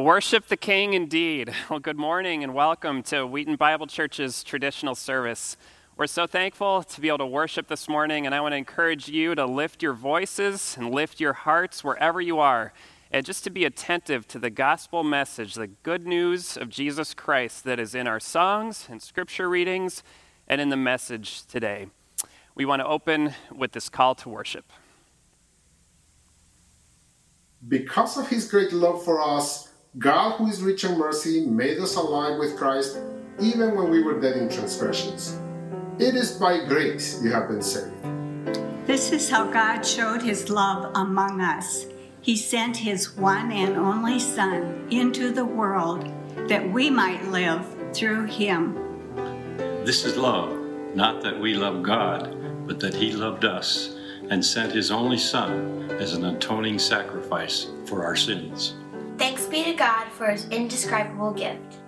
Worship the King indeed. Well, good morning and welcome to Wheaton Bible Church's traditional service. We're so thankful to be able to worship this morning, and I want to encourage you to lift your voices and lift your hearts wherever you are, and just to be attentive to the gospel message, the good news of Jesus Christ that is in our songs and scripture readings and in the message today. We want to open with this call to worship. Because of his great love for us, God, who is rich in mercy, made us alive with Christ even when we were dead in transgressions. It is by grace you have been saved. This is how God showed his love among us. He sent his one and only Son into the world that we might live through him. This is love, not that we love God, but that he loved us and sent his only Son as an atoning sacrifice for our sins. Thanks be to God for his indescribable gift.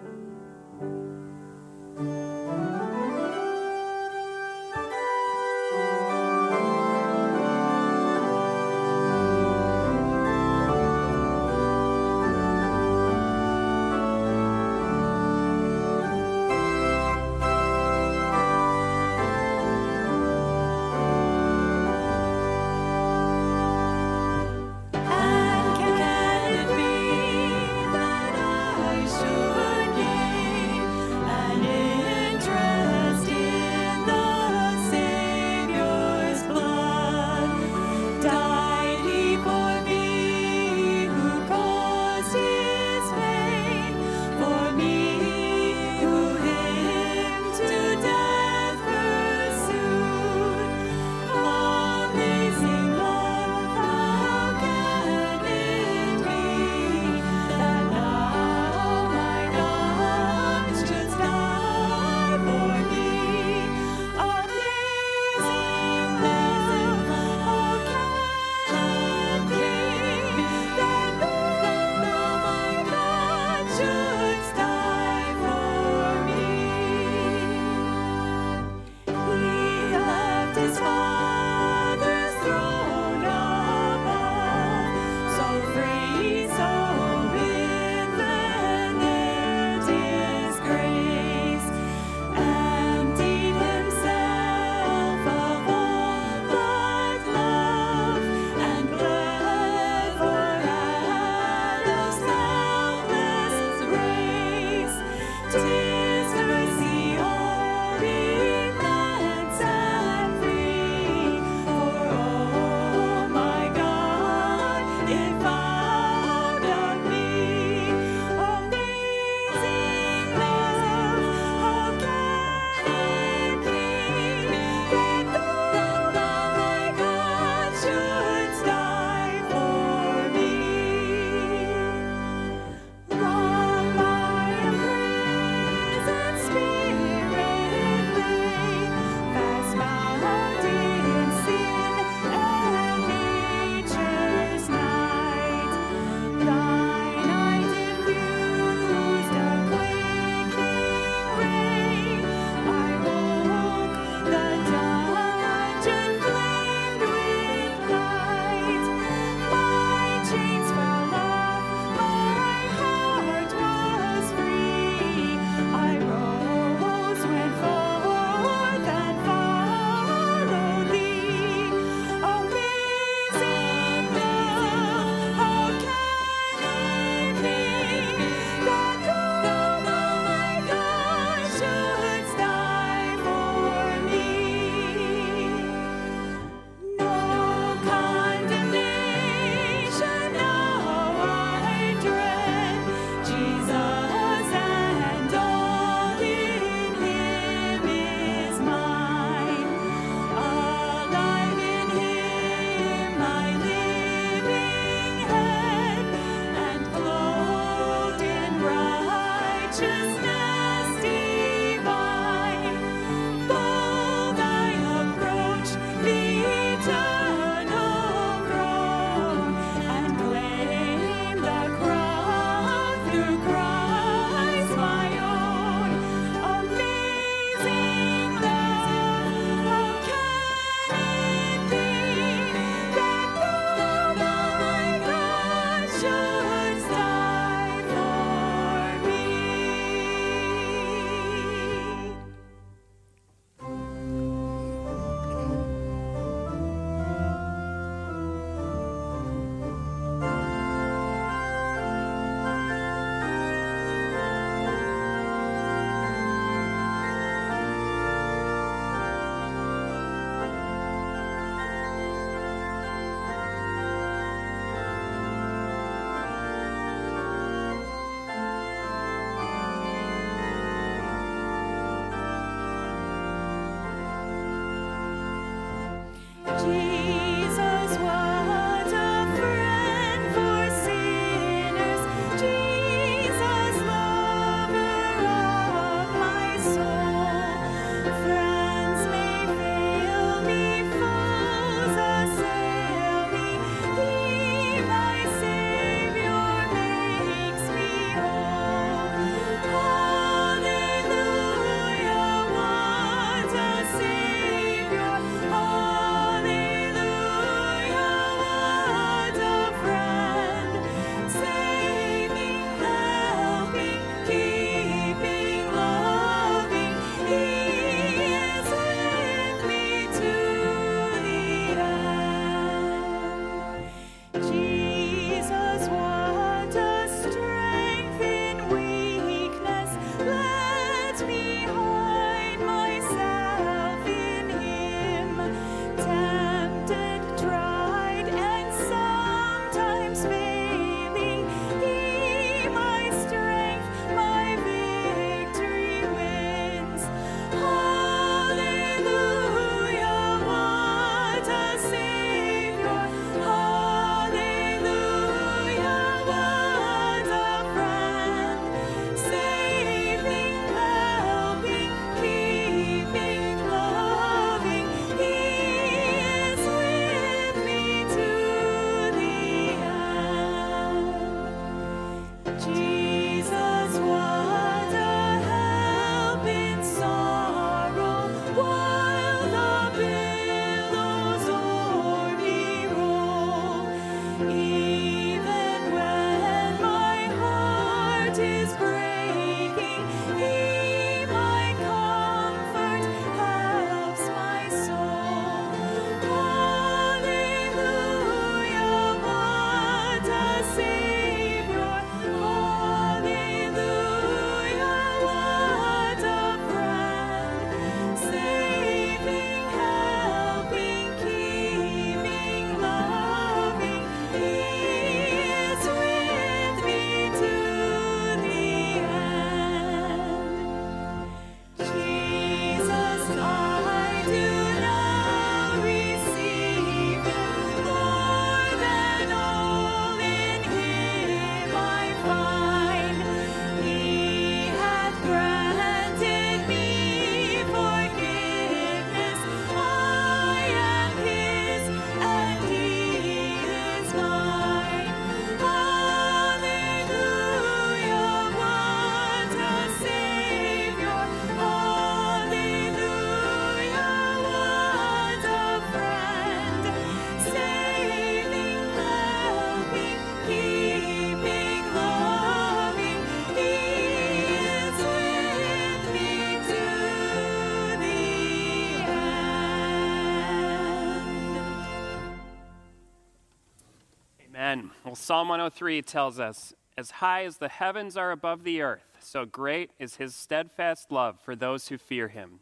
Well, Psalm 103 tells us, As high as the heavens are above the earth, so great is his steadfast love for those who fear him.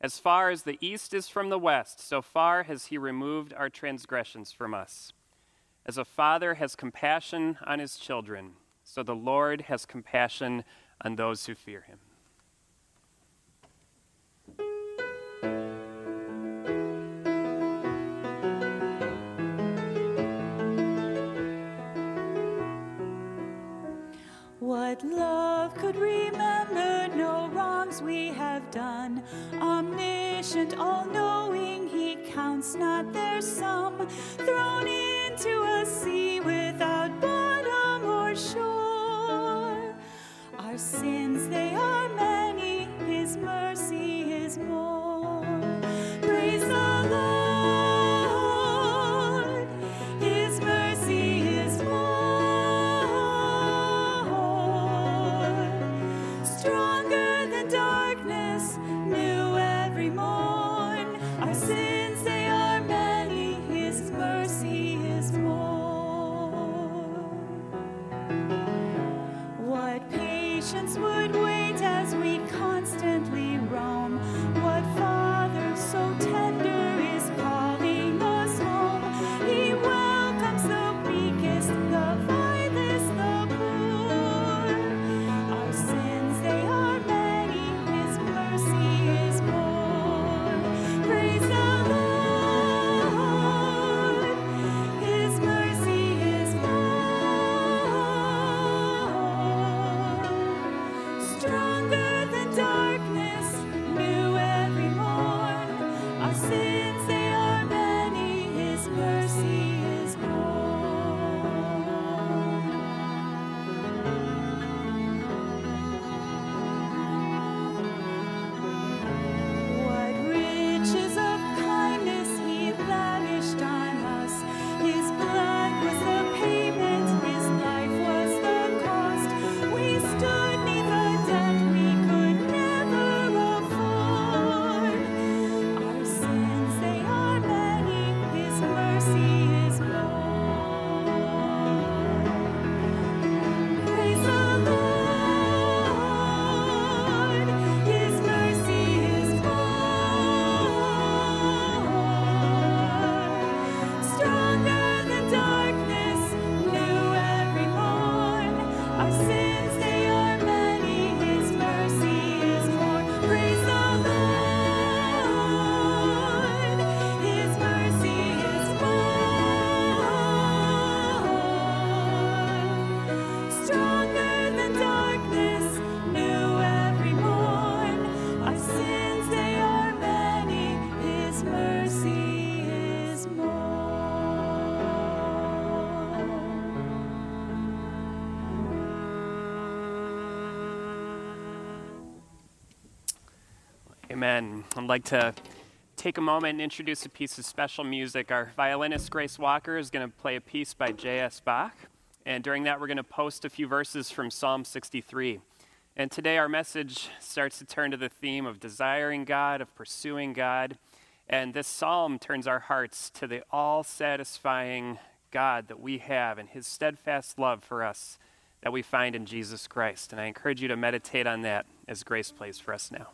As far as the east is from the west, so far has he removed our transgressions from us. As a father has compassion on his children, so the Lord has compassion on those who fear him. What love could remember no wrongs we have done? Omniscient, all knowing, he counts not their sum. Thrown into a sea without bottom or shore. Our sins, they are many, his mercy is more. Amen. I'd like to take a moment and introduce a piece of special music. Our violinist Grace Walker is going to play a piece by J.S. Bach, and during that, we're going to post a few verses from Psalm 63. And today, our message starts to turn to the theme of desiring God, of pursuing God. And this psalm turns our hearts to the all satisfying God that we have and his steadfast love for us that we find in Jesus Christ. And I encourage you to meditate on that as Grace plays for us now.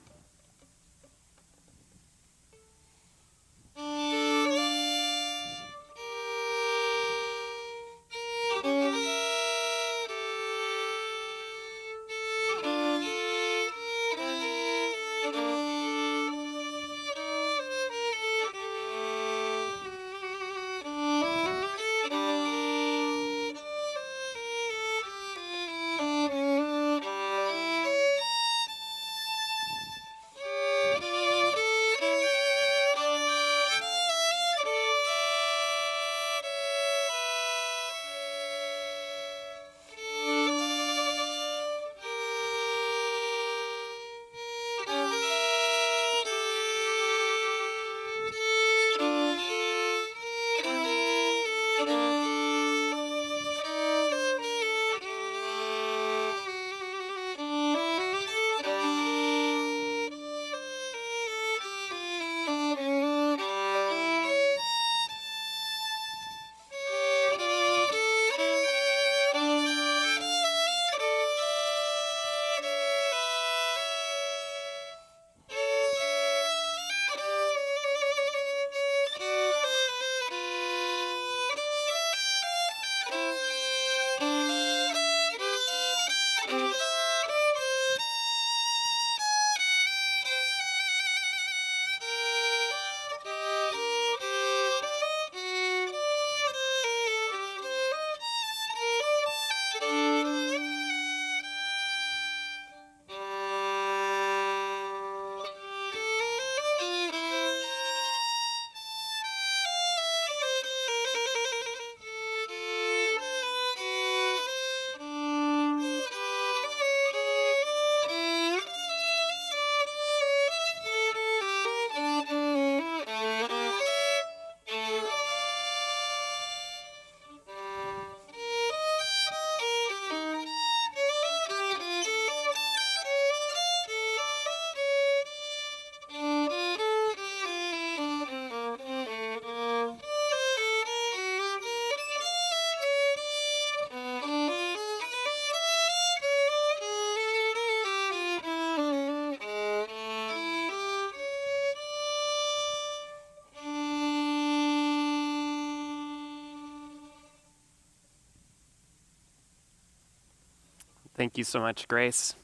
Thank you so much, Grace.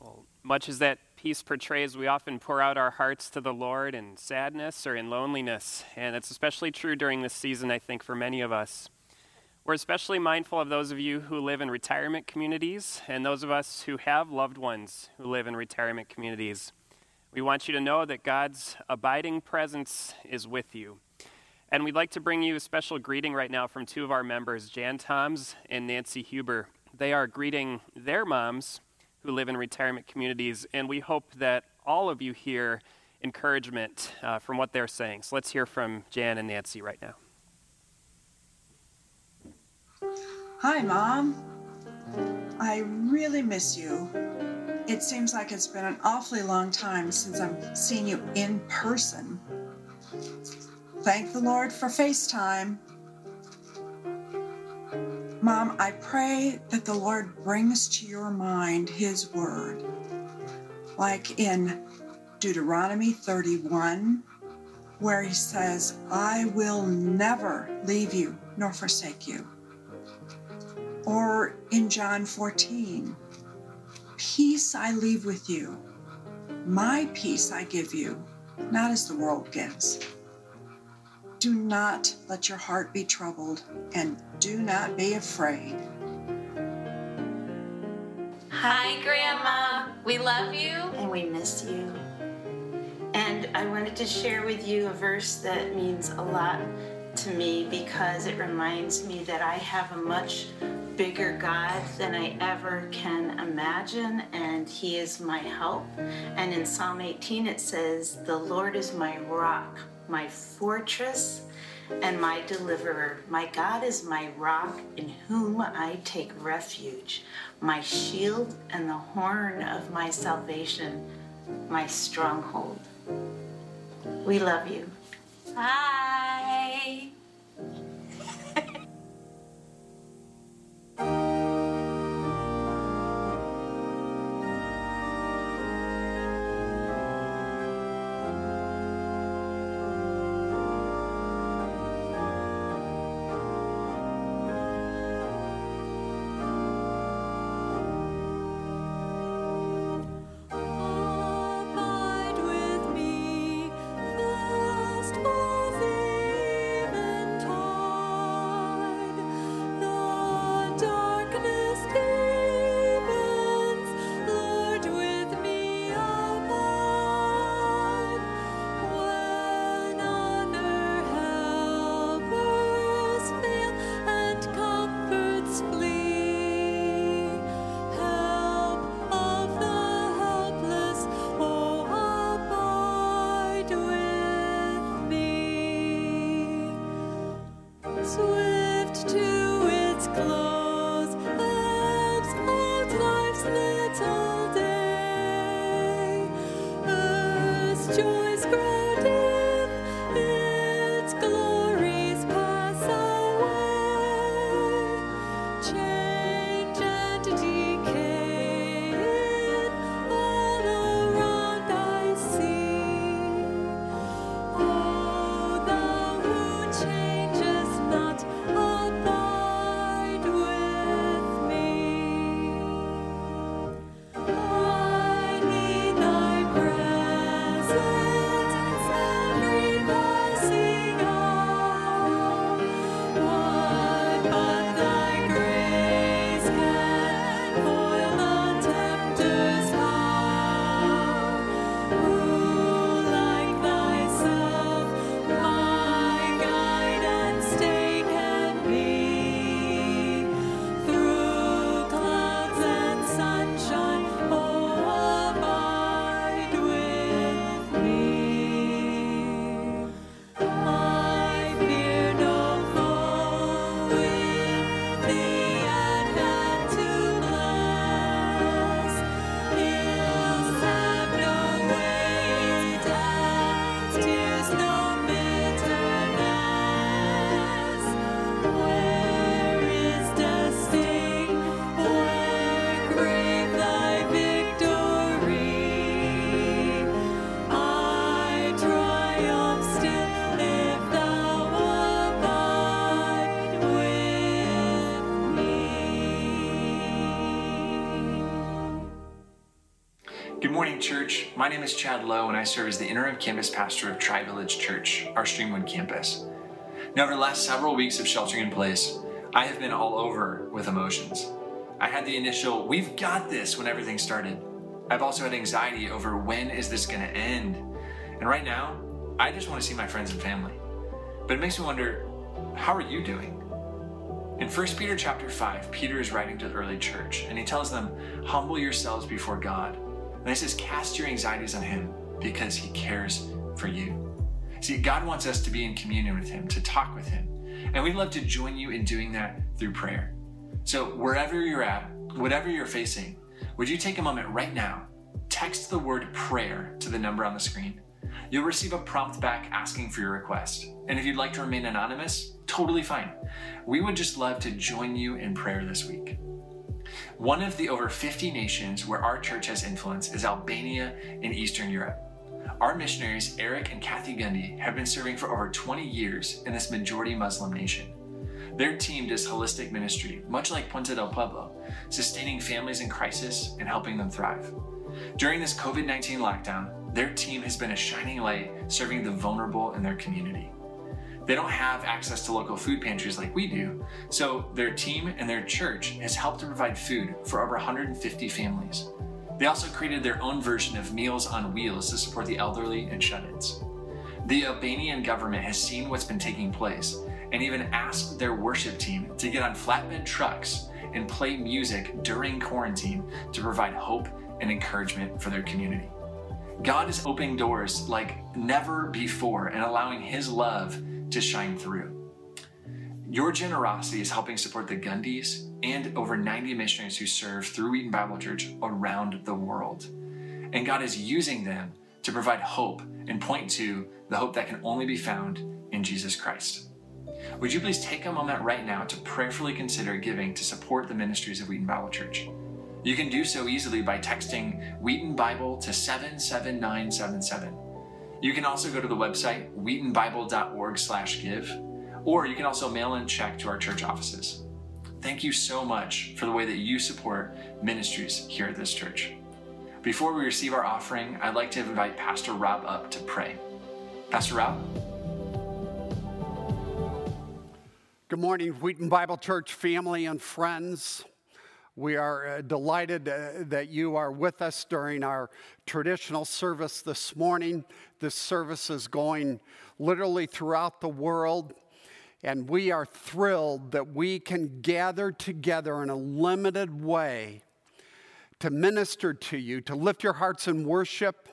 Well, much as that piece portrays, we often pour out our hearts to the Lord in sadness or in loneliness, and it's especially true during this season, I think, for many of us. We're especially mindful of those of you who live in retirement communities and those of us who have loved ones who live in retirement communities. We want you to know that God's abiding presence is with you. And we'd like to bring you a special greeting right now from two of our members, Jan Toms and Nancy Huber. They are greeting their moms who live in retirement communities, and we hope that all of you hear encouragement uh, from what they're saying. So let's hear from Jan and Nancy right now. Hi, Mom. I really miss you. It seems like it's been an awfully long time since I've seen you in person. Thank the Lord for FaceTime. Mom, I pray that the Lord brings to your mind His word, like in Deuteronomy 31, where He says, I will never leave you nor forsake you. Or in John 14, Peace I leave with you, my peace I give you, not as the world gives. Do not let your heart be troubled, and do not be afraid. Hi, Grandma. We love you. and we miss you. And I wanted to share with you a verse that means a lot to me because it reminds me that I have a much bigger God than I ever can imagine, and He is my help. And in Psalm 18, it says, The Lord is my rock, my fortress, and my deliverer. My God is my rock in whom I take refuge, my shield and the horn of my salvation, my stronghold. We love you. Hi. Morning, church. My name is Chad Lowe, and I serve as the interim campus pastor of Tri Village Church, our Streamwood campus. Now, over the last several weeks of sheltering in place, I have been all over with emotions. I had the initial, we've got this when everything started. I've also had anxiety over when is this going to end? And right now, I just want to see my friends and family. But it makes me wonder, how are you doing? In 1 Peter chapter 5, Peter is writing to the early church, and he tells them, Humble yourselves before God. And he says, Cast your anxieties on him because he cares for you. See, God wants us to be in communion with him, to talk with him. And we'd love to join you in doing that through prayer. So, wherever you're at, whatever you're facing, would you take a moment right now, text the word prayer to the number on the screen? You'll receive a prompt back asking for your request. And if you'd like to remain anonymous, totally fine. We would just love to join you in prayer this week. One of the over 50 nations where our church has influence is Albania in Eastern Europe. Our missionaries, Eric and Kathy Gundy, have been serving for over 20 years in this majority Muslim nation. Their team does holistic ministry, much like Puente del Pueblo, sustaining families in crisis and helping them thrive. During this COVID 19 lockdown, their team has been a shining light serving the vulnerable in their community. They don't have access to local food pantries like we do, so their team and their church has helped to provide food for over 150 families. They also created their own version of Meals on Wheels to support the elderly and shut ins. The Albanian government has seen what's been taking place and even asked their worship team to get on flatbed trucks and play music during quarantine to provide hope and encouragement for their community. God is opening doors like never before and allowing His love to shine through. Your generosity is helping support the Gundys and over 90 missionaries who serve through Wheaton Bible Church around the world. And God is using them to provide hope and point to the hope that can only be found in Jesus Christ. Would you please take a moment right now to prayerfully consider giving to support the ministries of Wheaton Bible Church? You can do so easily by texting Wheaton Bible to 77977. You can also go to the website wheatonbible.org/give, or you can also mail in check to our church offices. Thank you so much for the way that you support ministries here at this church. Before we receive our offering, I'd like to invite Pastor Rob up to pray. Pastor Rob? Good morning, Wheaton Bible Church family and friends. We are uh, delighted uh, that you are with us during our traditional service this morning. This service is going literally throughout the world, and we are thrilled that we can gather together in a limited way to minister to you, to lift your hearts in worship,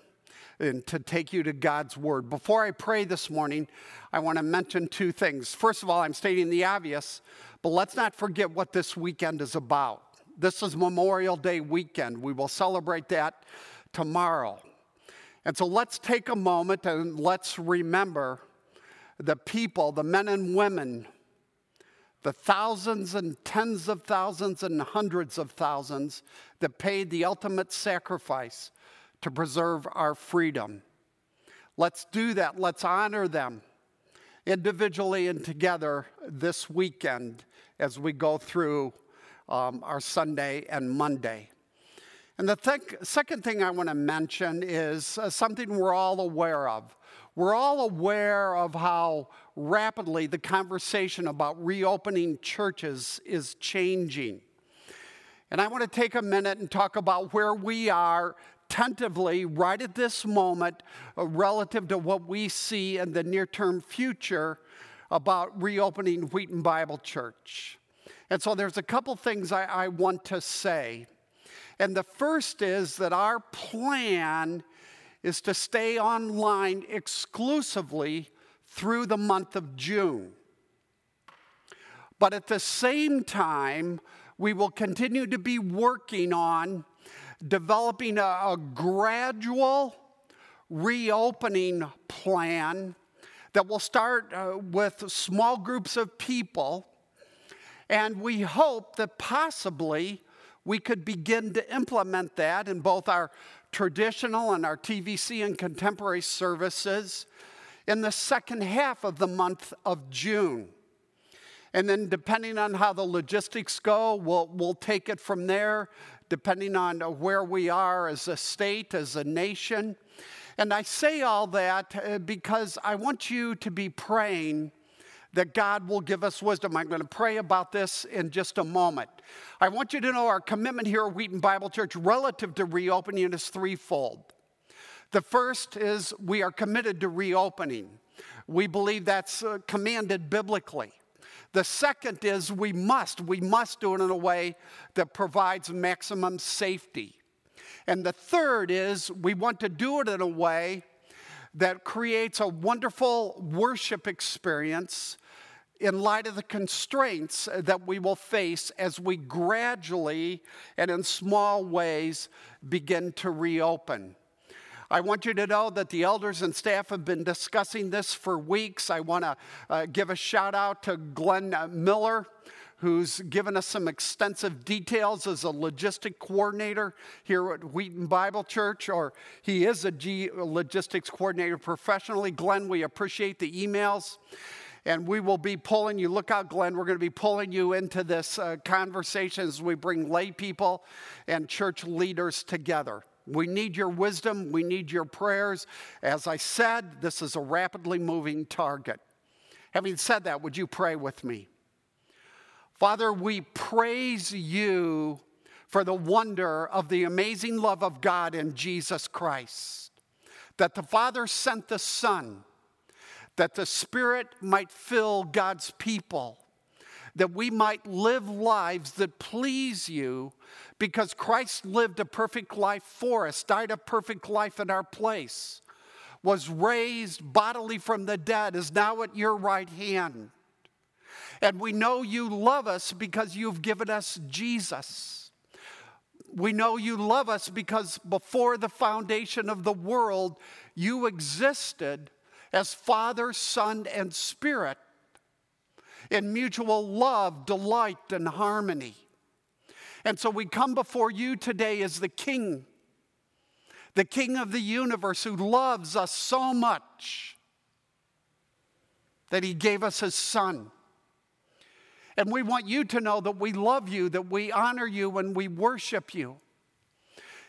and to take you to God's Word. Before I pray this morning, I want to mention two things. First of all, I'm stating the obvious, but let's not forget what this weekend is about. This is Memorial Day weekend. We will celebrate that tomorrow. And so let's take a moment and let's remember the people, the men and women, the thousands and tens of thousands and hundreds of thousands that paid the ultimate sacrifice to preserve our freedom. Let's do that. Let's honor them individually and together this weekend as we go through um, our Sunday and Monday. And the th- second thing I want to mention is uh, something we're all aware of. We're all aware of how rapidly the conversation about reopening churches is changing. And I want to take a minute and talk about where we are tentatively right at this moment uh, relative to what we see in the near term future about reopening Wheaton Bible Church. And so there's a couple things I, I want to say. And the first is that our plan is to stay online exclusively through the month of June. But at the same time, we will continue to be working on developing a, a gradual reopening plan that will start uh, with small groups of people and we hope that possibly we could begin to implement that in both our traditional and our TVC and contemporary services in the second half of the month of June. And then, depending on how the logistics go, we'll, we'll take it from there depending on where we are as a state, as a nation. And I say all that uh, because I want you to be praying that God will give us wisdom. I'm going to pray about this in just a moment. I want you to know our commitment here at Wheaton Bible Church relative to reopening is threefold. The first is we are committed to reopening. We believe that's uh, commanded biblically. The second is we must, we must do it in a way that provides maximum safety. And the third is we want to do it in a way that creates a wonderful worship experience in light of the constraints that we will face as we gradually and in small ways begin to reopen. I want you to know that the elders and staff have been discussing this for weeks. I want to uh, give a shout out to Glenn Miller, who's given us some extensive details as a logistic coordinator here at Wheaton Bible Church, or he is a G- logistics coordinator professionally. Glenn, we appreciate the emails and we will be pulling you. Look out, Glenn. We're going to be pulling you into this uh, conversation as we bring lay people and church leaders together. We need your wisdom. We need your prayers. As I said, this is a rapidly moving target. Having said that, would you pray with me? Father, we praise you for the wonder of the amazing love of God in Jesus Christ. That the Father sent the Son, that the Spirit might fill God's people, that we might live lives that please you because Christ lived a perfect life for us, died a perfect life in our place, was raised bodily from the dead, is now at your right hand. And we know you love us because you've given us Jesus. We know you love us because before the foundation of the world, you existed as Father, Son, and Spirit in mutual love, delight, and harmony. And so we come before you today as the King, the King of the universe who loves us so much that he gave us his Son. And we want you to know that we love you, that we honor you, and we worship you.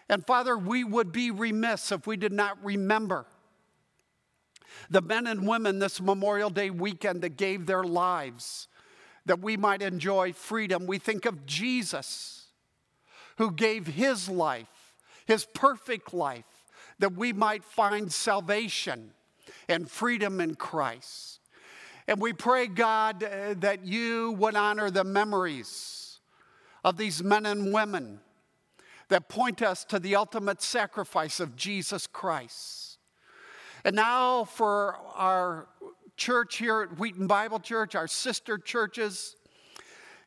And Father, we would be remiss if we did not remember the men and women this Memorial Day weekend that gave their lives that we might enjoy freedom. We think of Jesus who gave his life, his perfect life, that we might find salvation and freedom in Christ. And we pray, God, uh, that you would honor the memories of these men and women that point us to the ultimate sacrifice of Jesus Christ. And now for our church here at Wheaton Bible Church, our sister churches,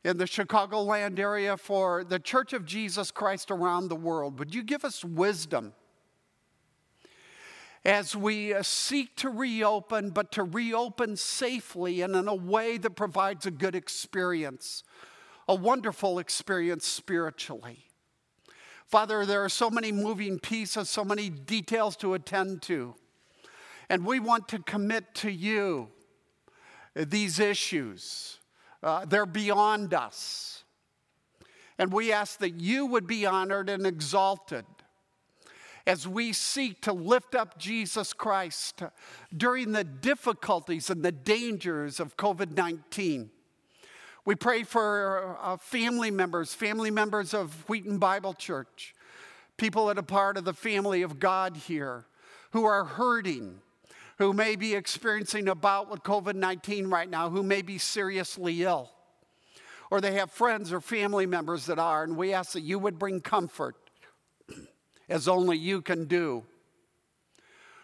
in the Chicagoland area for the Church of Jesus Christ around the world. Would you give us wisdom as we uh, seek to reopen, but to reopen safely and in a way that provides a good experience, a wonderful experience spiritually? Father, there are so many moving pieces, so many details to attend to. And we want to commit to you these issues. Uh, they're beyond us. And we ask that you would be honored and exalted as we seek to lift up Jesus Christ during the difficulties and the dangers of COVID 19. We pray for uh, family members, family members of Wheaton Bible Church, people that are part of the family of God here who are hurting who may be experiencing a bout with COVID 19 right now, who may be seriously ill, or they have friends or family members that are, and we ask that you would bring comfort as only you can do.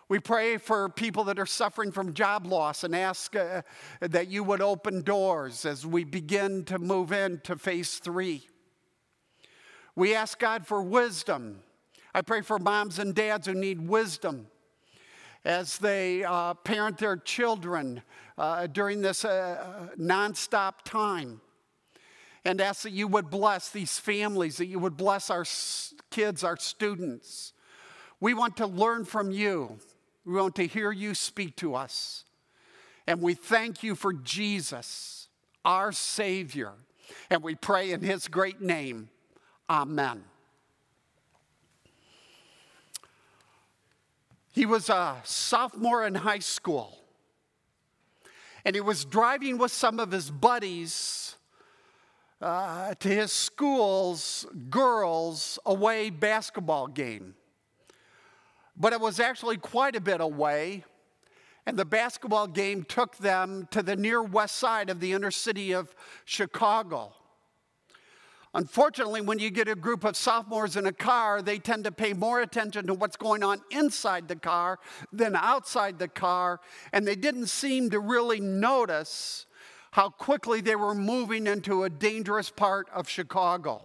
We pray for people that are suffering from job loss and ask uh, that you would open doors as we begin to move into phase three. We ask God for wisdom. I pray for moms and dads who need wisdom as they uh, parent their children uh, during this uh, nonstop time. And ask that you would bless these families, that you would bless our kids, our students. We want to learn from you. We want to hear you speak to us. And we thank you for Jesus, our Savior. And we pray in His great name. Amen. He was a sophomore in high school. And he was driving with some of his buddies uh, to his school's girls' away basketball game. But it was actually quite a bit away, and the basketball game took them to the near west side of the inner city of Chicago. Unfortunately, when you get a group of sophomores in a car, they tend to pay more attention to what's going on inside the car than outside the car, and they didn't seem to really notice how quickly they were moving into a dangerous part of Chicago.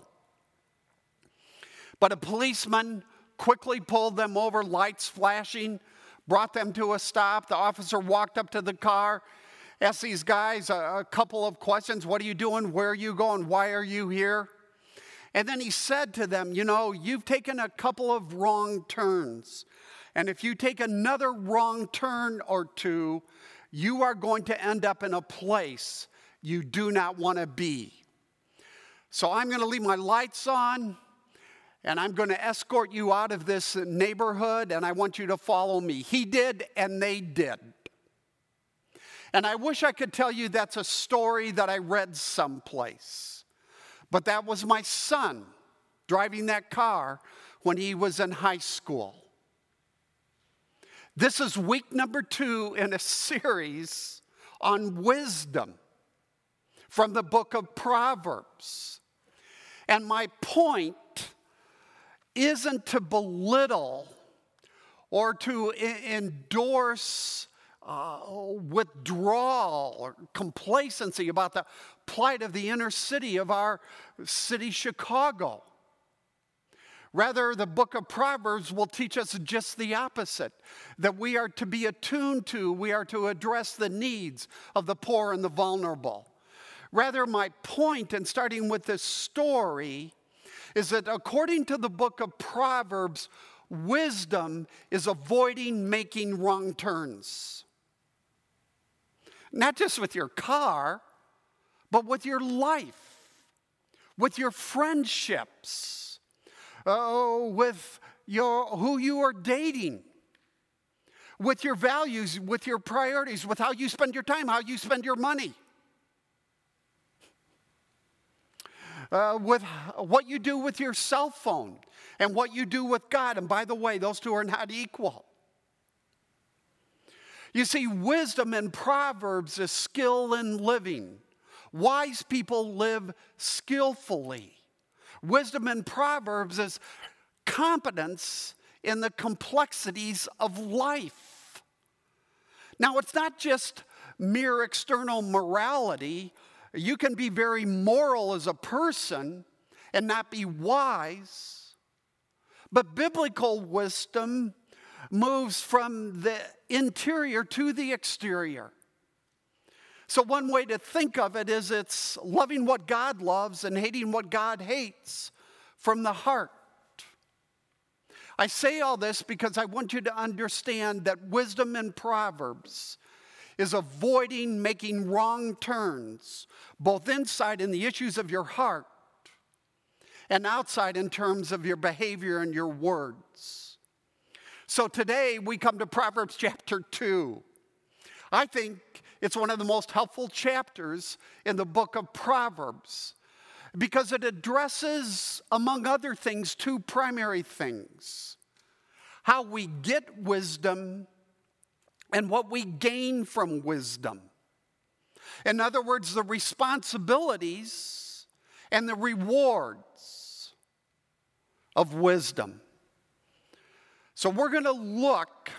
But a policeman quickly pulled them over, lights flashing, brought them to a stop. The officer walked up to the car, asked these guys a, a couple of questions What are you doing? Where are you going? Why are you here? And then he said to them, You know, you've taken a couple of wrong turns. And if you take another wrong turn or two, you are going to end up in a place you do not want to be. So I'm going to leave my lights on and I'm going to escort you out of this neighborhood and I want you to follow me. He did, and they did. And I wish I could tell you that's a story that I read someplace. But that was my son driving that car when he was in high school. This is week number two in a series on wisdom from the book of Proverbs. And my point isn't to belittle or to endorse uh, withdrawal or complacency about the plight of the inner city of our city, Chicago. Rather, the book of Proverbs will teach us just the opposite that we are to be attuned to, we are to address the needs of the poor and the vulnerable. Rather, my point in starting with this story is that according to the book of Proverbs, wisdom is avoiding making wrong turns. Not just with your car, but with your life, with your friendships, oh, with your, who you are dating, with your values, with your priorities, with how you spend your time, how you spend your money. Uh, with what you do with your cell phone and what you do with God. And by the way, those two are not equal. You see, wisdom in Proverbs is skill in living. Wise people live skillfully. Wisdom in Proverbs is competence in the complexities of life. Now, it's not just mere external morality. You can be very moral as a person and not be wise. But biblical wisdom moves from the interior to the exterior. So, one way to think of it is it's loving what God loves and hating what God hates from the heart. I say all this because I want you to understand that wisdom in Proverbs is avoiding making wrong turns, both inside in the issues of your heart and outside in terms of your behavior and your words. So today we come to Proverbs chapter 2. I think it's one of the most helpful chapters in the book of Proverbs because it addresses, among other things, two primary things how we get wisdom and what we gain from wisdom. In other words, the responsibilities and the rewards of wisdom. So we're going to look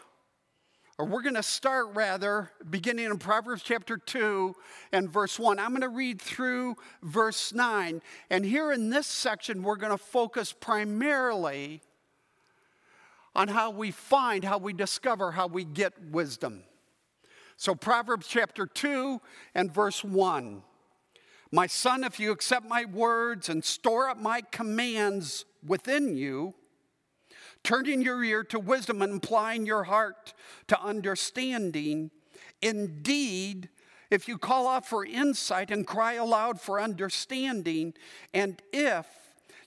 or we're going to start rather beginning in Proverbs chapter 2 and verse 1. I'm going to read through verse 9. And here in this section, we're going to focus primarily on how we find, how we discover, how we get wisdom. So, Proverbs chapter 2 and verse 1. My son, if you accept my words and store up my commands within you, turning your ear to wisdom and applying your heart to understanding. Indeed, if you call out for insight and cry aloud for understanding, and if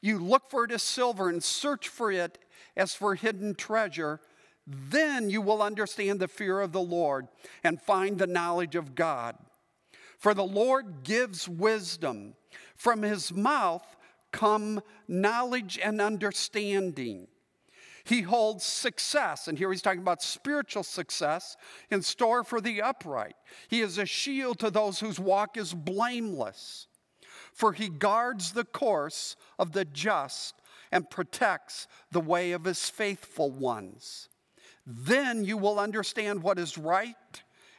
you look for it as silver and search for it as for hidden treasure, Then you will understand the fear of the Lord and find the knowledge of God. For the Lord gives wisdom. From his mouth come knowledge and understanding. He holds success, and here he's talking about spiritual success in store for the upright. He is a shield to those whose walk is blameless, for he guards the course of the just and protects the way of his faithful ones. Then you will understand what is right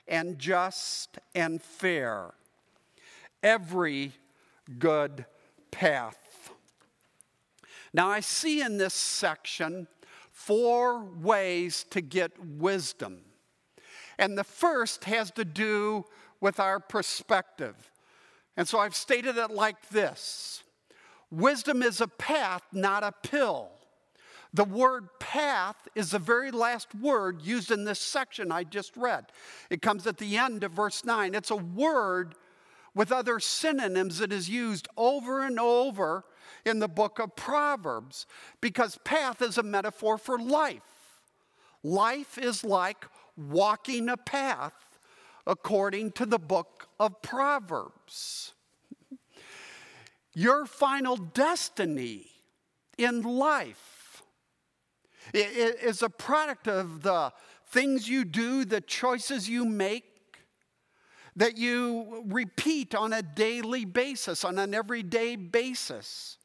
and just and fair. Every good path. Now, I see in this section four ways to get wisdom. And the first has to do with our perspective. And so I've stated it like this Wisdom is a path, not a pill. The word path is the very last word used in this section I just read. It comes at the end of verse 9. It's a word with other synonyms that is used over and over in the book of Proverbs because path is a metaphor for life. Life is like walking a path according to the book of Proverbs. Your final destiny in life is a product of the things you do, the choices you make, that you repeat on a daily basis, on an everyday basis.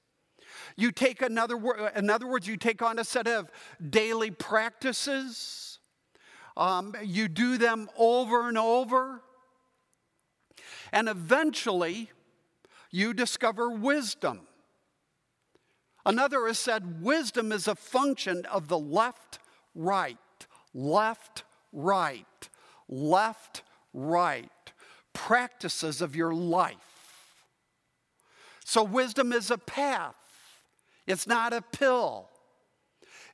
You take another word, in other words, you take on a set of daily practices. Um, you do them over and over. And eventually, you discover wisdom. Another has said wisdom is a function of the left, right, left, right, left, right practices of your life. So, wisdom is a path, it's not a pill.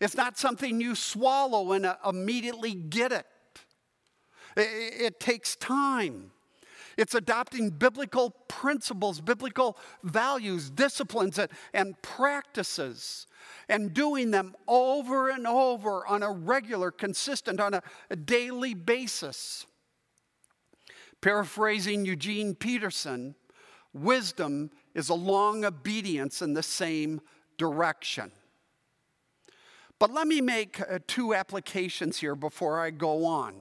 It's not something you swallow and uh, immediately get it. It, takes time. It's adopting biblical principles, biblical values, disciplines, and, practices, and doing them over and over on a regular, consistent, on a daily basis. Paraphrasing Eugene Peterson, wisdom is a long obedience in the same direction. But let me make uh, two applications here before I go on.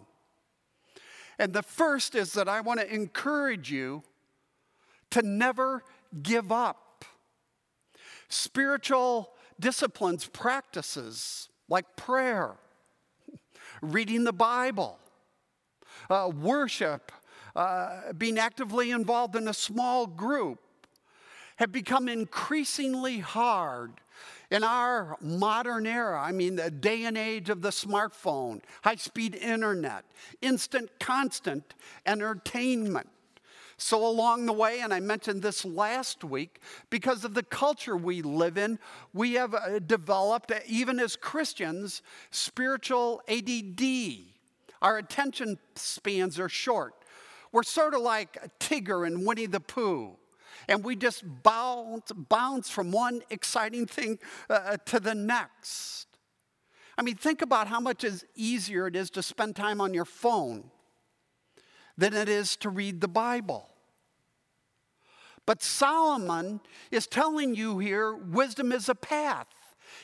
And the first is that I want to encourage you to never give up. Spiritual disciplines, practices like prayer, reading the Bible, uh, worship, uh, being actively involved in a small group have become increasingly hard in our modern era. I mean, the day and age of the smartphone, high speed internet, instant, constant entertainment. So, along the way, and I mentioned this last week, because of the culture we live in, we have uh, developed, uh, even as Christians, spiritual ADD. Our attention spans are short. We're sort of like Tigger and Winnie the Pooh. And we just bounce, bounce from one exciting thing uh, to the next. I mean, think about how much is easier it is to spend time on your phone than it is to read the Bible. But Solomon is telling you here wisdom is a path.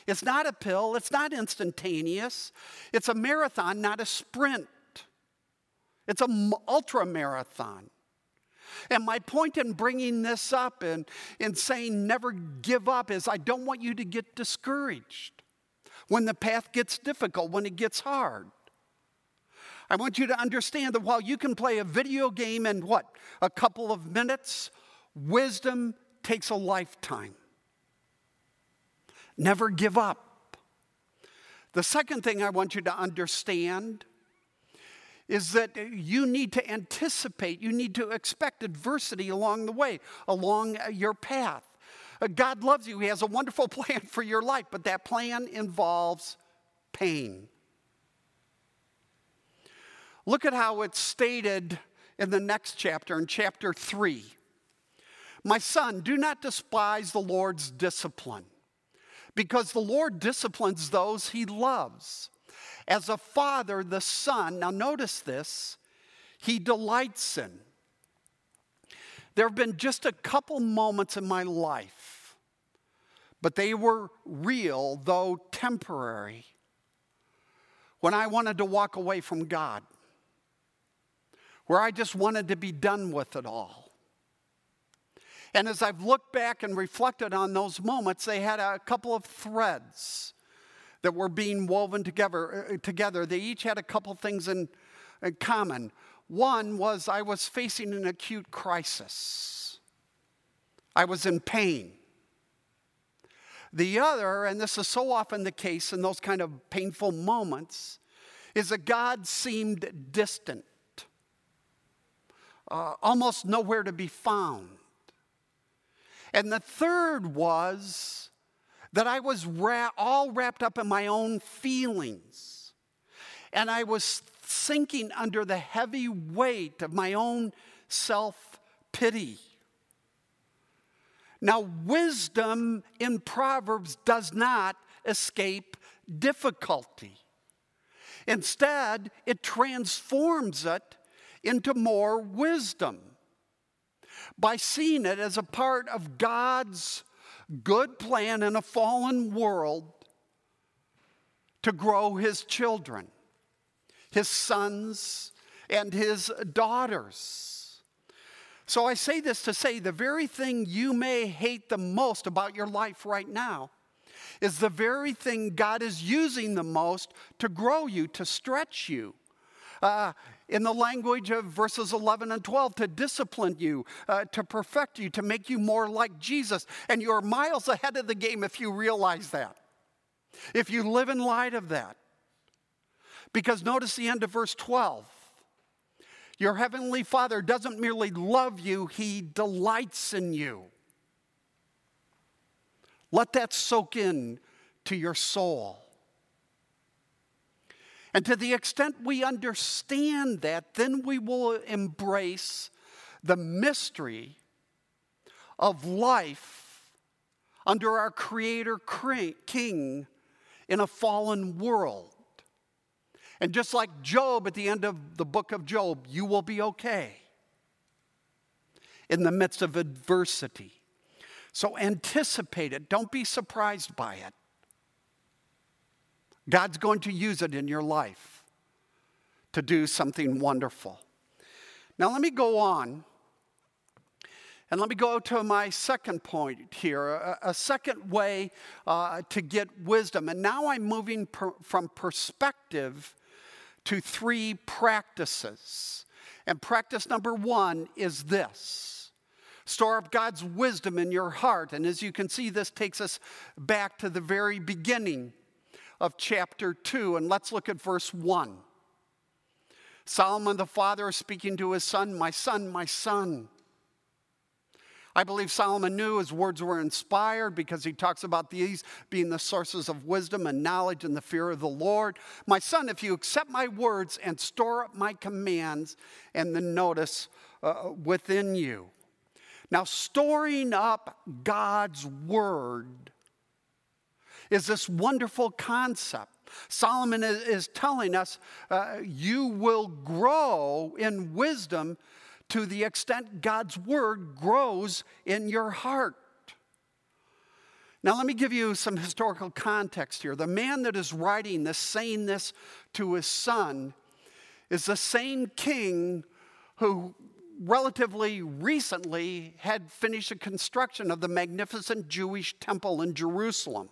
It's not a pill, it's not instantaneous. It's a marathon, not a sprint. It's an ultra marathon. And my point in bringing this up and in saying never give up is I don't want you to get discouraged when the path gets difficult, when it gets hard. I want you to understand that while you can play a video game in what, a couple of minutes, wisdom takes a lifetime. Never give up. The second thing I want you to understand is that you need to anticipate, you need to expect adversity along the way, along uh, your path. Uh, God loves you, He has a wonderful plan for your life, but that plan involves pain. Look at how it's stated in the next chapter, in chapter 3. My son, do not despise the Lord's discipline, because the Lord disciplines those he loves as a father, the son, now notice this, he delights in. There have been just a couple moments in my life, but they were real, though temporary, when I wanted to walk away from God, where I just wanted to be done with it all. And as I've looked back and reflected on those moments, they had a couple of threads that were being woven together. Uh, together. They each had a couple things in, in common. One was I was facing an acute crisis, I was in pain. The other, and this is so often the case in those kind of painful moments, is that God seemed distant, uh, almost nowhere to be found. And the third was that I was ra- all wrapped up in my own feelings. And I was sinking under the heavy weight of my own self pity. Now, wisdom in Proverbs does not escape difficulty. Instead, it transforms it into more wisdom by seeing it as a part of God's good plan in a fallen world to grow his children, his sons, and his daughters. So I say this to say the very thing you may hate the most about your life right now is the very thing God is using the most to grow you, to stretch you. Uh, in the language of verses 11 and 12 to discipline you, uh, to perfect you, to make you more like Jesus. And you're miles ahead of the game if you realize that, if you live in light of that. Because notice the end of verse 12. Your heavenly Father doesn't merely love you, He delights in you. Let that soak in to your soul. And to the extent we understand that, then we will embrace the mystery of life under our Creator King in a fallen world. And just like Job at the end of the book of Job, you will be okay in the midst of adversity. So anticipate it, don't be surprised by it. God's going to use it in your life to do something wonderful. Now, let me go on. And let me go to my second point here, a, a second way uh, to get wisdom. And now I'm moving per, from perspective to three practices. And practice number one is this store up God's wisdom in your heart. And as you can see, this takes us back to the very beginning of chapter 2. And let's look at verse 1. Solomon the father is speaking to his son, My son, my son. I believe Solomon knew his words were inspired because he talks about these being the sources of wisdom and knowledge and the fear of the Lord. My son, if you accept my words and store up my commands and the notice uh, within you. Now, storing up God's word is this wonderful concept. Solomon is, telling us uh, you will grow in wisdom to the extent God's word grows in your heart. Now, let me give you some historical context here. The man that is writing this, saying this to his son, is the same king who relatively recently had finished the construction of the magnificent Jewish temple in Jerusalem.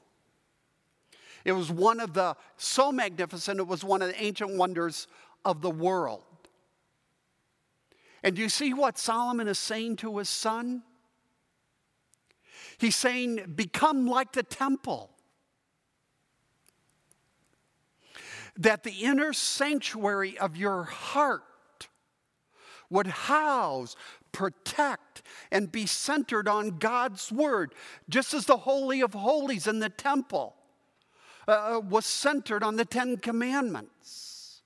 It was one of the, so magnificent, it was one of the ancient wonders of the world. And do you see what Solomon is saying to his son? He's saying, Become like the temple. That the inner sanctuary of your heart would house, protect, and be centered on God's word, just as the Holy of Holies in the temple uh, uh, was centered on the Ten Commandments.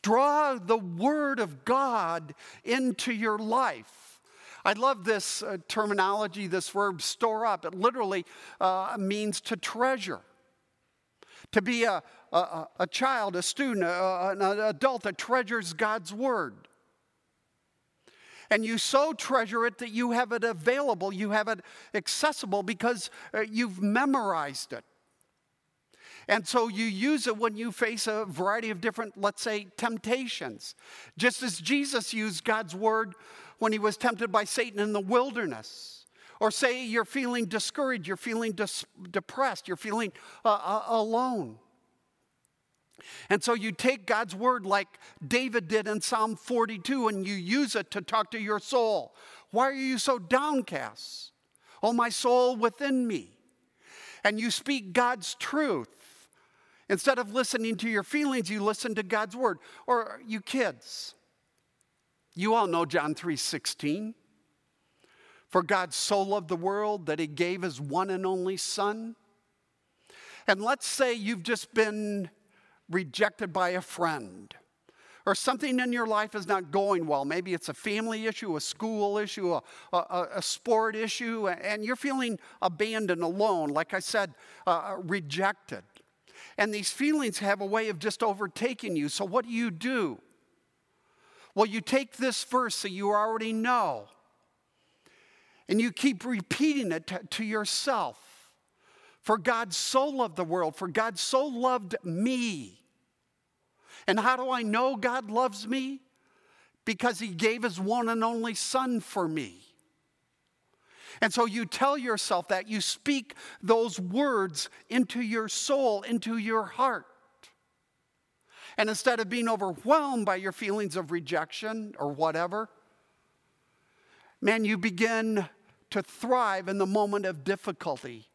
Draw the Word of God into your life. I love this uh, terminology, this verb store up. It literally uh, means to treasure, to be a, a, a, child, a student, a, an adult that treasures God's word. And you so treasure it that you have it available, you have it accessible because uh, you've memorized it. And so you use it when you face a variety of different, let's say, temptations. Just as Jesus used God's word when he was tempted by Satan in the wilderness. Or say you're feeling discouraged, you're feeling dis- depressed, you're feeling uh, uh, alone. And so you take God's word like David did in Psalm 42 and you use it to talk to your soul. Why are you so downcast? Oh, my soul within me. And you speak God's truth. Instead of listening to your feelings, you listen to God's word. Or you kids, you all know John 3:16. For God so loved the world that he gave his one and only son. And let's say you've just been rejected by a friend or something in your life is not going well. Maybe it's a family issue, a school issue, a, a, a sport issue, and you're feeling abandoned, alone, like I said, uh, rejected. And these feelings have a way of just overtaking you. So, what do you do? Well, you take this verse that you already know and you keep repeating it to, to yourself. For God so loved the world, for God so loved me. And how do I know God loves me? Because he gave his one and only Son for me. And so you tell yourself that, you speak those words into your soul, into your heart. And instead of being overwhelmed by your feelings of rejection or whatever, man, you begin to thrive in the moment of difficulty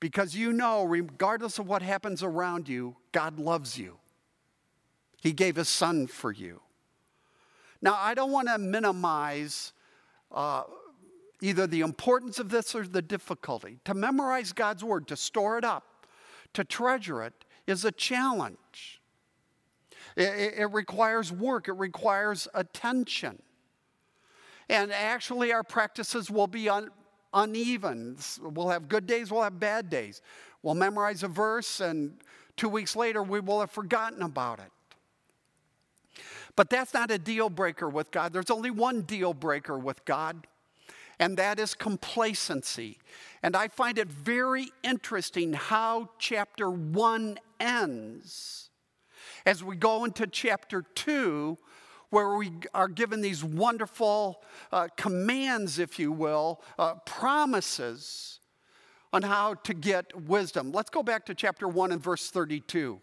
because you know, regardless of what happens around you, God loves you. He gave his son for you. Now, I don't want to minimize uh, either the importance of this or the difficulty. To memorize God's word, to store it up, to treasure it, is a challenge. It, it requires work, it requires attention. And actually, our practices will be un- uneven. We'll have good days, we'll have bad days. We'll memorize a verse, and two weeks later, we will have forgotten about it. But that's not a deal breaker with God. There's only one deal breaker with God, and that is complacency. And I find it very interesting how chapter one ends. As we go into chapter two, where we are given these wonderful uh, commands, if you will, uh, promises on how to get wisdom. Let's go back to chapter 1 and verse 32.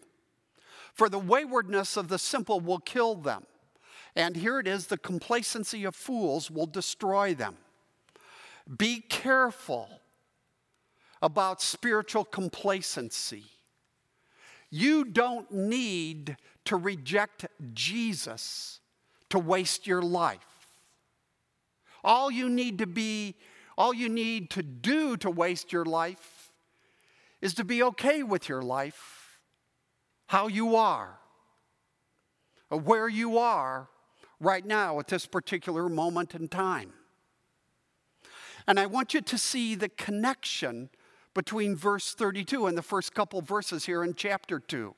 For the waywardness of the simple will kill them. And here it is the complacency of fools will destroy them. Be careful about spiritual complacency. You don't need to reject Jesus to waste your life. All you need to be, all you need to do to waste your life is to be okay with your life, how you are, where you are right now at this particular moment in time. And I want you to see the connection between verse 32 and the first couple verses here in chapter 2.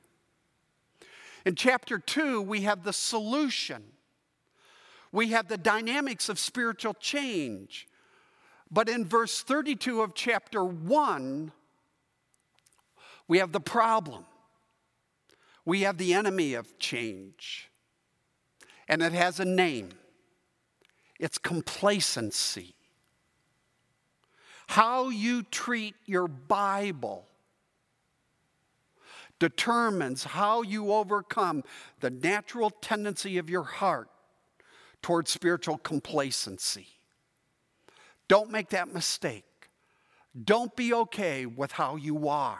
In chapter 2, we have the solution we have the dynamics of spiritual change. But in verse 32 of chapter 1, we have the problem. We have the enemy of change. And it has a name it's complacency. How you treat your Bible determines how you overcome the natural tendency of your heart towards spiritual complacency. Don't make that mistake. Don't be okay with how you are.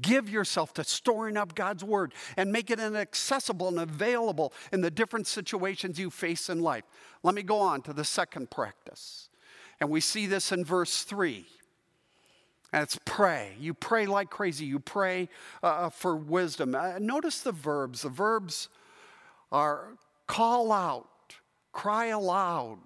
Give yourself to storing up God's word and make it accessible and available in the different situations you face in life. Let me go on to the second practice. And we see this in verse 3. And it's pray. You pray like crazy. You pray uh, for wisdom. Uh, notice the verbs. The verbs are call out, cry aloud.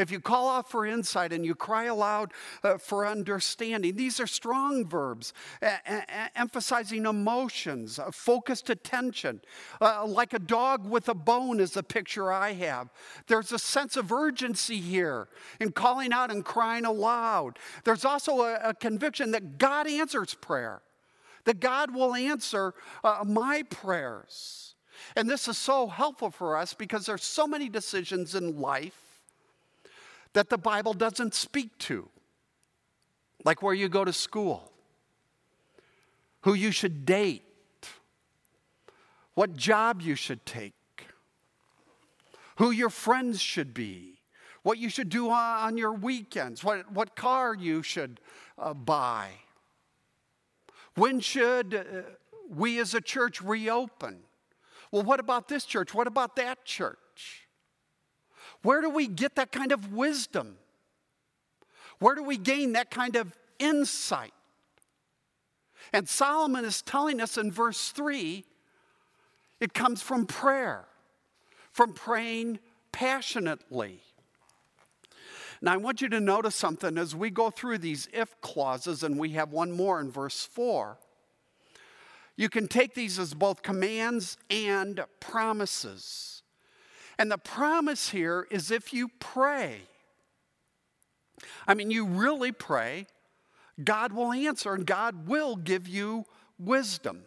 If you call out for insight and you cry aloud uh, for understanding, these are strong verbs, a- a- emphasizing emotions, uh, focused attention. Uh, like a dog with a bone is the picture I have. There's a sense of urgency here in calling out and crying aloud. There's also a, a conviction that God answers prayer, that God will answer uh, my prayers. And this is so helpful for us because there's so many decisions in life that the Bible doesn't speak to, like where you go to school, who you should date, what job you should take, who your friends should be, what you should do on your weekends, what, what car you should uh, buy. When should uh, we as a church reopen? Well, what about this church? What about that church? Where do we get that kind of wisdom? Where do we gain that kind of insight? And Solomon is telling us in verse 3 it comes from prayer, from praying passionately. Now, I want you to notice something as we go through these if clauses, and we have one more in verse 4. You can take these as both commands and promises. And the promise here is if you pray, I mean, you really pray, God will answer and God will give you wisdom.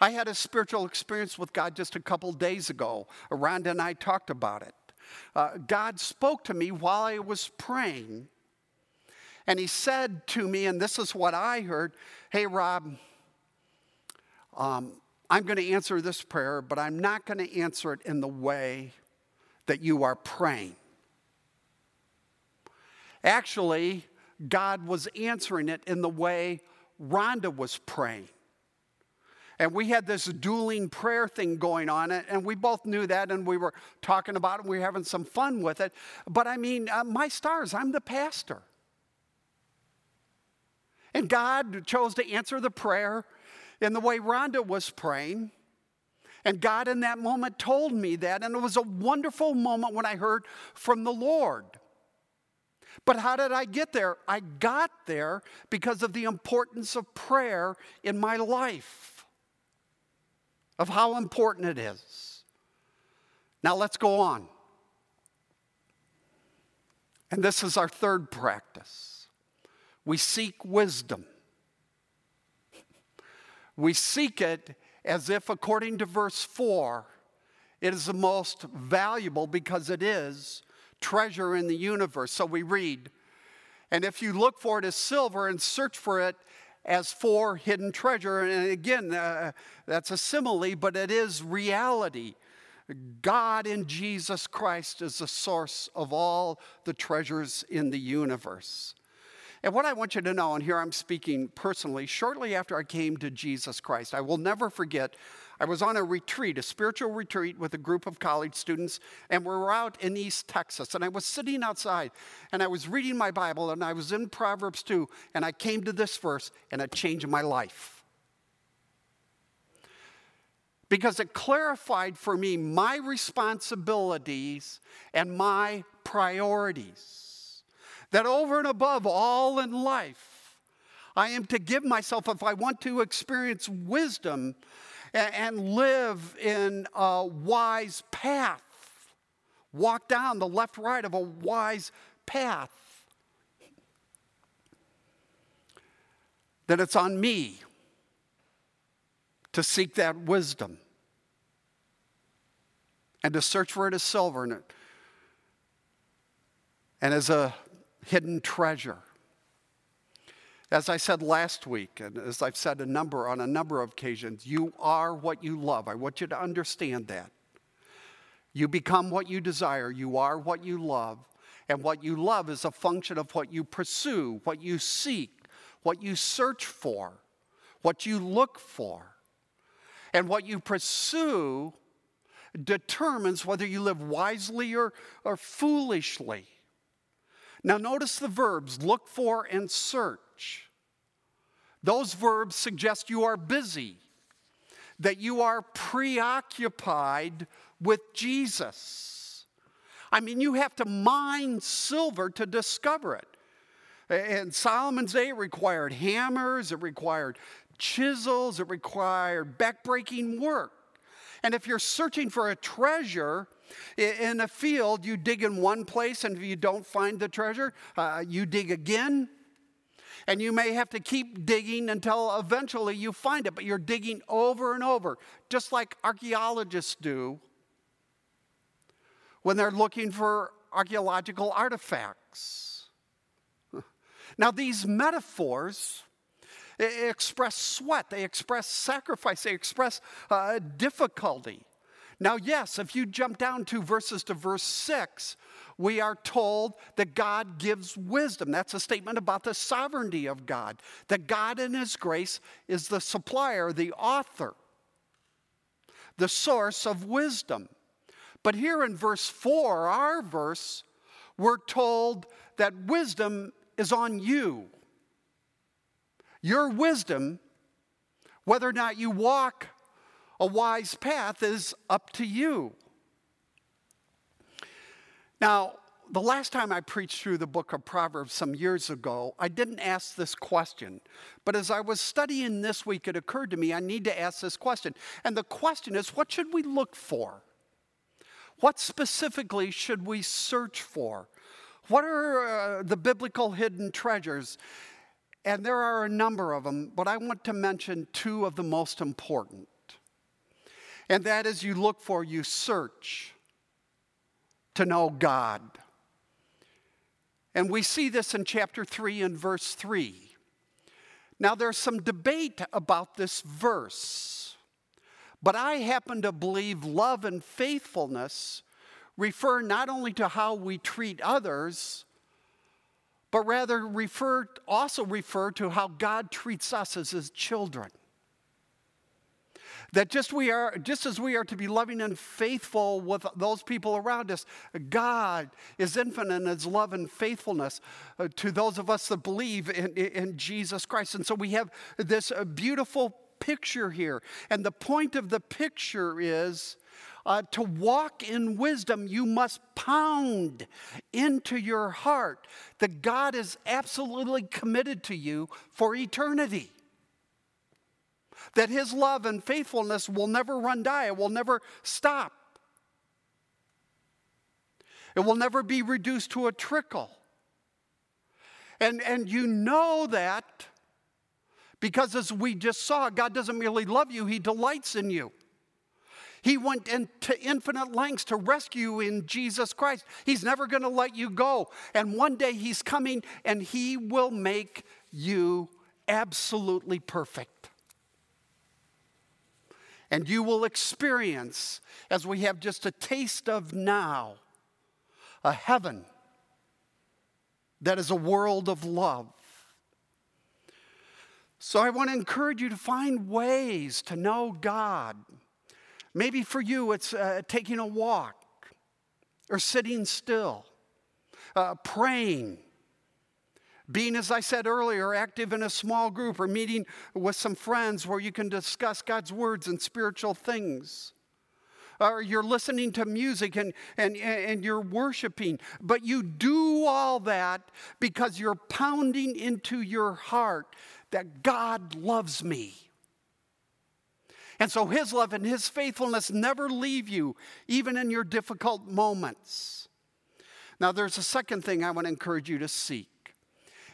I had a spiritual experience with God just a couple days ago. Rhonda and I talked about it. Uh, God spoke to me while I was praying, and He said to me, and this is what I heard Hey, Rob, um, I'm going to answer this prayer, but I'm not going to answer it in the way that you are praying. Actually, God was answering it in the way Rhonda was praying. And we had this dueling prayer thing going on, and we both knew that, and we were talking about it, and we were having some fun with it. But I mean, uh, my stars, I'm the pastor. And God chose to answer the prayer in the way Rhonda was praying. And God, in that moment, told me that, and it was a wonderful moment when I heard from the Lord. But how did I get there? I got there because of the importance of prayer in my life of how important it is. Now let's go on. And this is our third practice. We seek wisdom. We seek it as if, according to verse 4, it is the most valuable because it is treasure in the universe. So we read, and if you look for it as silver and search for it as for hidden treasure. And again, uh, that's a simile, but it is reality. God in Jesus Christ is the source of all the treasures in the universe. And what I want you to know, and here I'm speaking personally, shortly after I came to Jesus Christ, I will never forget I was on a retreat, a spiritual retreat with a group of college students, and we were out in East Texas. And I was sitting outside and I was reading my Bible and I was in Proverbs 2, and I came to this verse and it changed my life. Because it clarified for me my responsibilities and my priorities. That over and above all in life, I am to give myself, if I want to experience wisdom, and live in a wise path. Walk down the left, right of a wise path. That it's on me to seek that wisdom and to search for it as silver and, and as a hidden treasure. As I said last week, and as I've said a number on a number of occasions, you are what you love. I want you to understand that. You become what you desire. You are what you love. And what you love is a function of what you pursue, what you seek, what you search for, what you look for. And what you pursue determines whether you live wisely or, or foolishly. Now, notice the verbs look for and search. Those verbs suggest you are busy, that you are preoccupied with Jesus. I mean, you have to mine silver to discover it. And Solomon's day required hammers, it required chisels, it required backbreaking work. And if you're searching for a treasure in a field, you dig in one place, and if you don't find the treasure, uh, you dig again. And you may have to keep digging until eventually you find it, but you're digging over and over, just like archaeologists do when they're looking for archaeological artifacts. Now, these metaphors express sweat, they express sacrifice, they express uh, difficulty. Now, yes, if you jump down two verses to verse 6, we are told that God gives wisdom. That's a statement about the sovereignty of God, that God in His grace is the supplier, the author, the source of wisdom. But here in verse 4, our verse, we're told that wisdom is on you. Your wisdom, whether or not you walk a wise path is up to you. Now, the last time I preached through the book of Proverbs some years ago, I didn't ask this question. But as I was studying this week, it occurred to me I need to ask this question. And the question is what should we look for? What specifically should we search for? What are uh, the biblical hidden treasures? And there are a number of them, but I want to mention two of the most important. And that is you look for, you search to know God. And we see this in chapter 3 and verse 3. Now, there's some debate about this verse, but I happen to believe love and faithfulness refer not only to how we treat others, but rather refer, also refer to how God treats us as his children. That just we are just as we are to be loving and faithful with those people around us, God is infinite in his love and faithfulness uh, to those of us that believe in, in Jesus Christ. And so we have this uh, beautiful picture here. And the point of the picture is uh, to walk in wisdom, you must pound into your heart that God is absolutely committed to you for eternity that his love and faithfulness will never run dry, it will never stop. It will never be reduced to a trickle. And, and you know that because, as we just saw, God doesn't merely love you, He delights in you. He went into infinite lengths to rescue you in Jesus Christ. He's never going to let you go. And one day He's coming and He will make you absolutely perfect. And you will experience, as we have just a taste of now, a heaven that is a world of love. So I want to encourage you to find ways to know God. Maybe for you, it's uh, taking a walk or sitting still, uh, praying being, as I said earlier, active in a small group or meeting with some friends where you can discuss God's words and spiritual things. Or you're listening to music and, and, and you're worshiping, but you do all that because you're pounding into your heart that God loves me. And so his love and his faithfulness never leave you, even in your difficult moments. Now, there's a second thing I want to encourage you to seek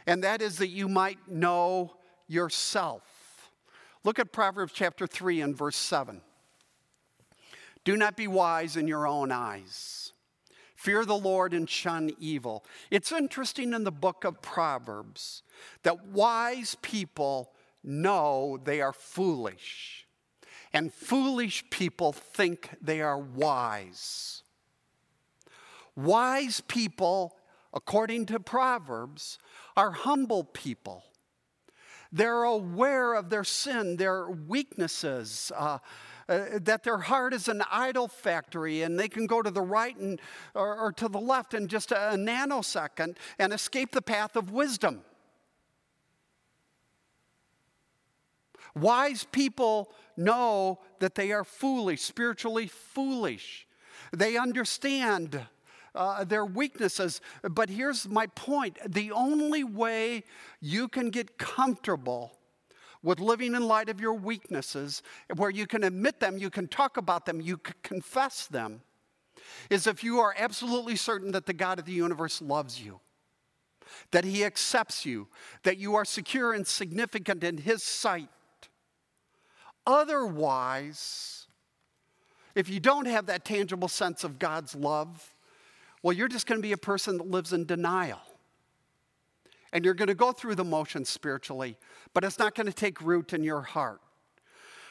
and that is that you might know yourself. Look at Proverbs chapter 3 and verse 7. Do not be wise in your own eyes. Fear the Lord and shun evil. It's interesting in the book of Proverbs that wise people know they are foolish, and foolish people think they are wise. Wise people, according to Proverbs, are humble people. They're aware of their sin, their weaknesses, uh, uh, that their heart is an idol factory and they can go to the right and, or, or to the left in just a, a nanosecond and escape the path of wisdom. Wise people know that they are foolish, spiritually foolish. They understand uh, their weaknesses. But here's my point the only way you can get comfortable with living in light of your weaknesses, where you can admit them, you can talk about them, you can confess them, is if you are absolutely certain that the God of the universe loves you, that He accepts you, that you are secure and significant in His sight. Otherwise, if you don't have that tangible sense of God's love, well, you're just going to be a person that lives in denial. And you're going to go through the motions spiritually, but it's not going to take root in your heart.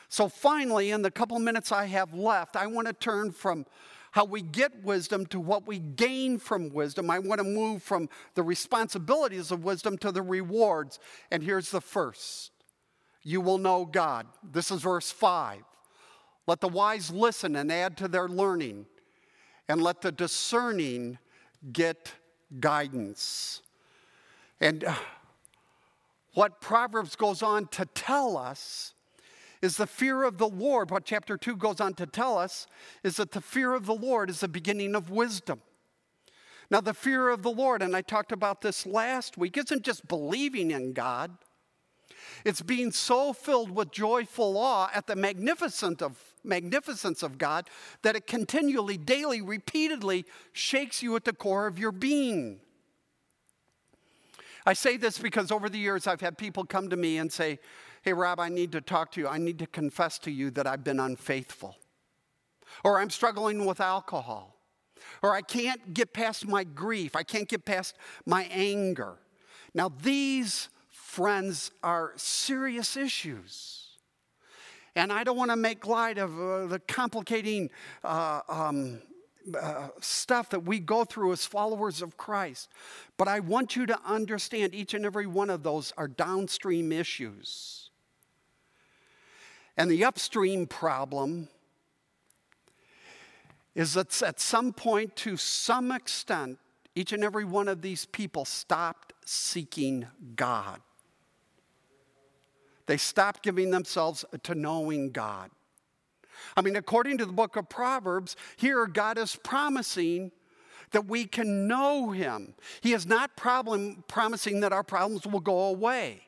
So, finally, in the couple minutes I have left, I want to turn from how we get wisdom to what we gain from wisdom. I want to move from the responsibilities of wisdom to the rewards. And here's the first you will know God. This is verse 5. Let the wise listen and add to their learning, and let the discerning get guidance. And uh, what Proverbs goes on to tell us is the fear of the Lord. What chapter 2 goes on to tell us is that the fear of the Lord is the beginning of wisdom. Now, the fear of the Lord, and I talked about this last week, isn't just believing in God. It's being so filled with joyful awe at the magnificent of, magnificence of God that it continually, daily, repeatedly shakes you at the core of your being. I say this because over the years I've had people come to me and say, Hey, Rob, I need to talk to you. I need to confess to you that I've been unfaithful. Or I'm struggling with alcohol. Or I can't get past my grief. I can't get past my anger. Now, these friends are serious issues. And I don't want to make light of uh, the complicating uh, um, uh, stuff that we go through as followers of Christ. But I want you to understand each and every one of those are downstream issues. And the upstream problem is that at some point, to some extent, each and every one of these people stopped seeking God. They stopped giving themselves to knowing God. I mean, according to the book of Proverbs, here God is promising that we can know Him. He is not problem, promising that our problems will go away.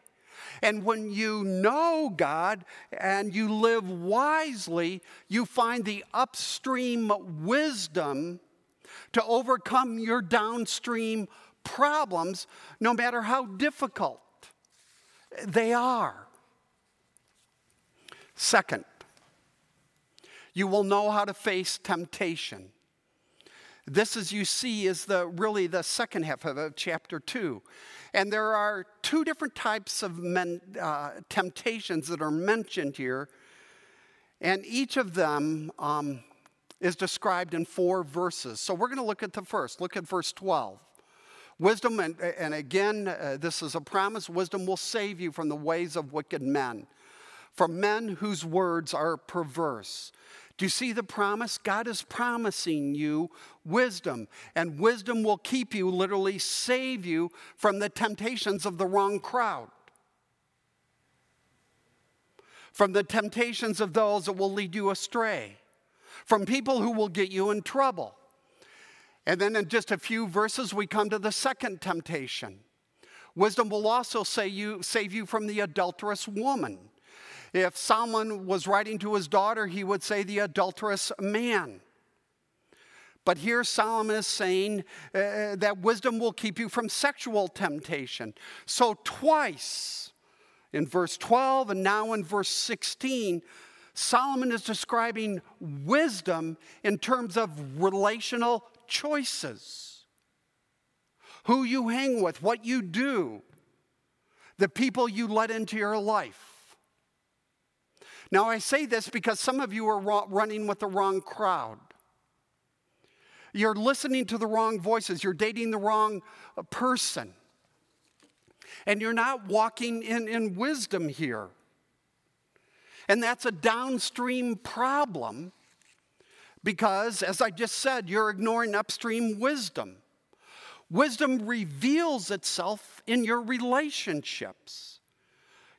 And when you know God and you live wisely, you find the upstream wisdom to overcome your downstream problems, no matter how difficult they are. Second, you will know how to face temptation. This, as you see, is the really the second half of chapter two. And there are two different types of men, uh, temptations that are mentioned here. And each of them um, is described in four verses. So we're going to look at the first. Look at verse 12. Wisdom, and, and again, uh, this is a promise wisdom will save you from the ways of wicked men, from men whose words are perverse. Do you see the promise? God is promising you wisdom, and wisdom will keep you, literally save you from the temptations of the wrong crowd, from the temptations of those that will lead you astray, from people who will get you in trouble. And then in just a few verses, we come to the second temptation. Wisdom will also say you, save you from the adulterous woman. If Solomon was writing to his daughter, he would say the adulterous man. But here Solomon is saying uh, that wisdom will keep you from sexual temptation. So, twice in verse 12 and now in verse 16, Solomon is describing wisdom in terms of relational choices who you hang with, what you do, the people you let into your life. Now, I say this because some of you are running with the wrong crowd. You're listening to the wrong voices. You're dating the wrong uh, person. And you're not walking in, in wisdom here. And that's a downstream problem because, as I just said, you're ignoring upstream wisdom. Wisdom reveals itself in your relationships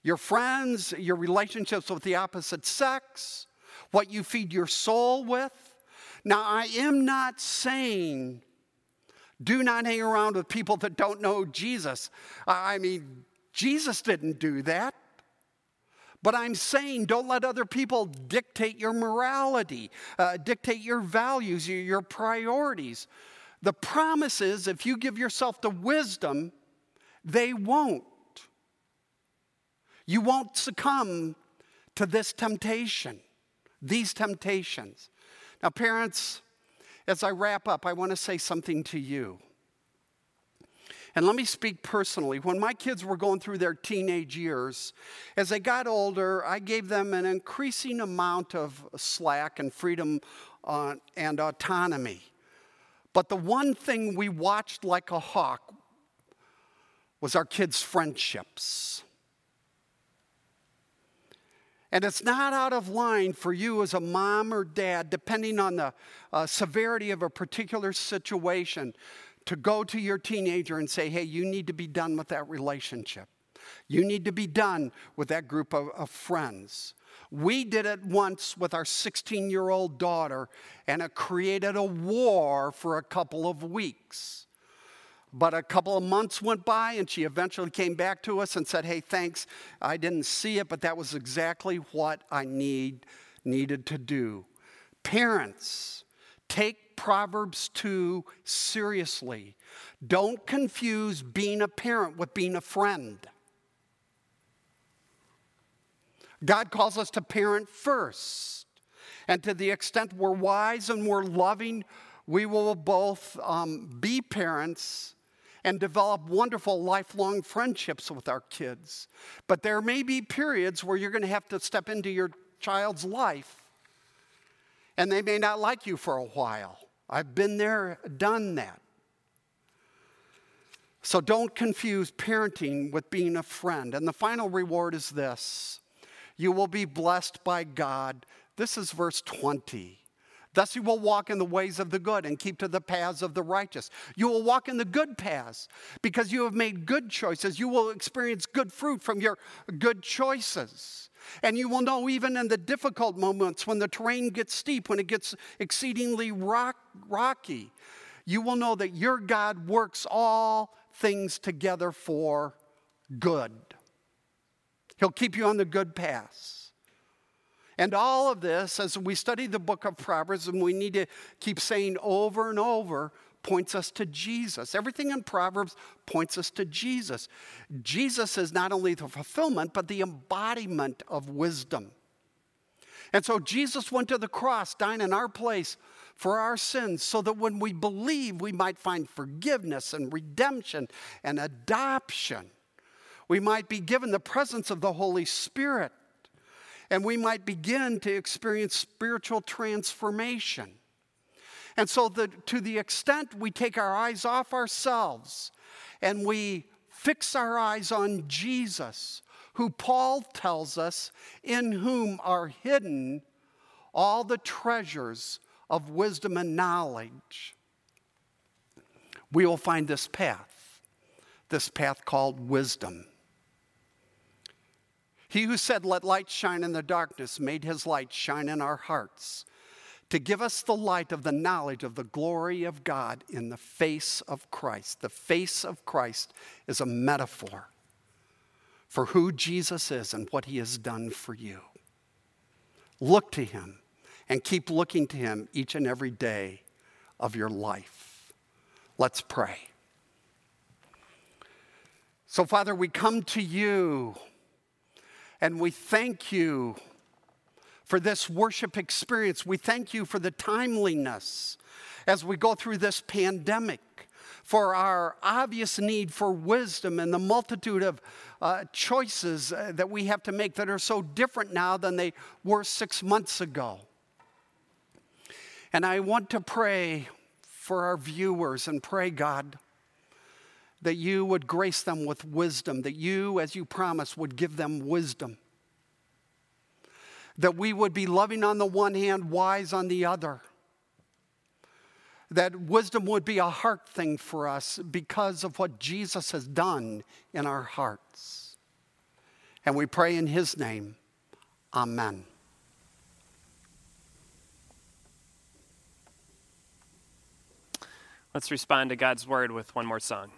your friends, your relationships with the opposite sex, what you feed your soul with. Now, I am not saying Do not hang around with people that don't know Jesus. I mean, Jesus didn't do that. But I'm saying don't let other people dictate your morality, uh, dictate your values, your, your priorities. The promise is if you give yourself to wisdom, they won't. You won't succumb to this temptation, these temptations. Now, parents, as I wrap up, I want to say something to you. And let me speak personally. When my kids were going through their teenage years, as they got older, I gave them an increasing amount of slack and freedom uh, and autonomy. But the one thing we watched like a hawk was our kids' friendships. And it's not out of line for you as a mom or dad, depending on the uh, severity of a particular situation, to go to your teenager and say, hey, you need to be done with that relationship. You need to be done with that group of, of friends. We did it once with our 16 year old daughter, and it created a war for a couple of weeks. But a couple of months went by, and she eventually came back to us and said, Hey, thanks. I didn't see it, but that was exactly what I need, needed to do. Parents, take Proverbs 2 seriously. Don't confuse being a parent with being a friend. God calls us to parent first. And to the extent we're wise and we're loving, we will both um, be parents and develop wonderful lifelong friendships with our kids. But there may be periods where you're going to have to step into your child's life and they may not like you for a while. I've been there, done that. So don't confuse parenting with being a friend. And the final reward is this you will be blessed by God. This is verse 20. Thus you will walk in the ways of the good and keep to the paths of the righteous. You will walk in the good paths because you have made good choices. You will experience good fruit from your good choices. And you will know even in the difficult moments when the terrain gets steep, when it gets exceedingly rock, rocky, you will know that your God works all things together for good. He'll keep you on the good paths. And all of this, as we study the book of Proverbs, and we need to keep saying over and over, points us to Jesus. Everything in Proverbs points us to Jesus. Jesus is not only the fulfillment, but the embodiment of wisdom. And so Jesus went to the cross, dying in our place for our sins, so that when we believe, we might find forgiveness and redemption and adoption. We might be given the presence of the Holy Spirit, and we might begin to experience spiritual transformation. And so, the, to the extent we take our eyes off ourselves and we fix our eyes on Jesus, who Paul tells us, in whom are hidden all the treasures of wisdom and knowledge, we will find this path, this path called wisdom. He who said, Let light shine in the darkness, made his light shine in our hearts to give us the light of the knowledge of the glory of God in the face of Christ. The face of Christ is a metaphor for who Jesus is and what he has done for you. Look to him and keep looking to him each and every day of your life. Let's pray. So, Father, we come to you and we thank you for this worship experience. We thank you for the timeliness as we go through this pandemic, for our obvious need for wisdom and the multitude of uh, choices uh, that we have to make that are so different now than they were six months ago. And I want to pray for our viewers and pray, God, that you would grace them with wisdom, that you, as you promised, would give them wisdom. That we would be loving on the one hand, wise on the other. That wisdom would be a heart thing for us because of what Jesus has done in our hearts. And we pray in his name, Amen. Let's respond to God's word with one more song.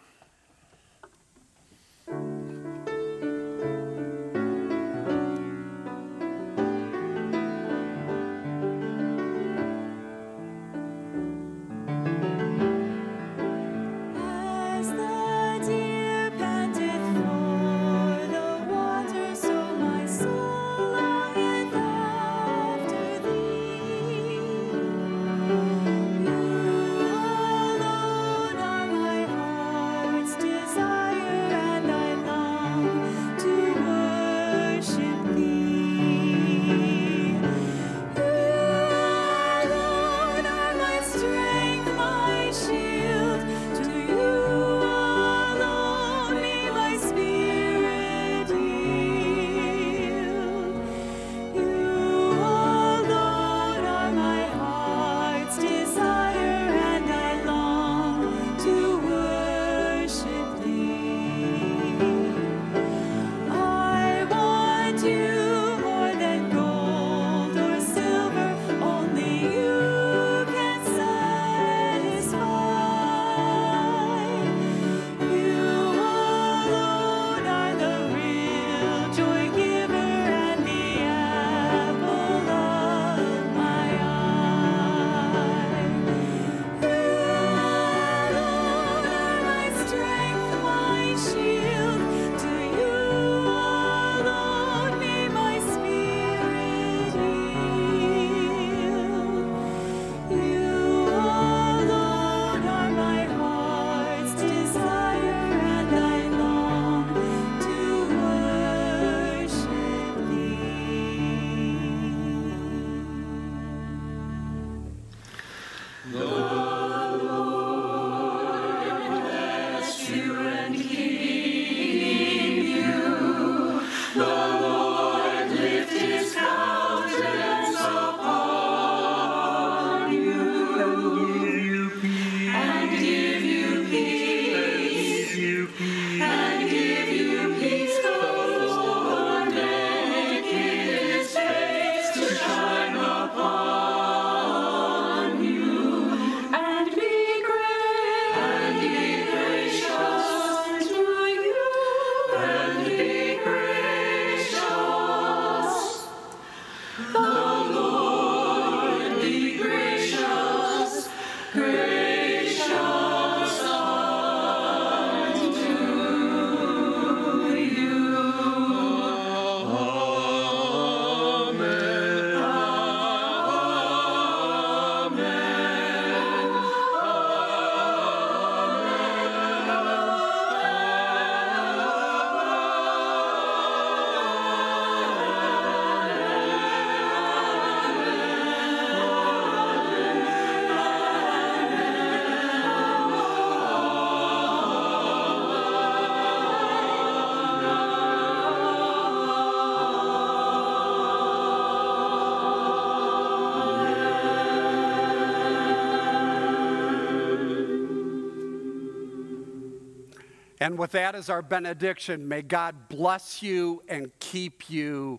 And with that as our benediction, may God bless you and keep you,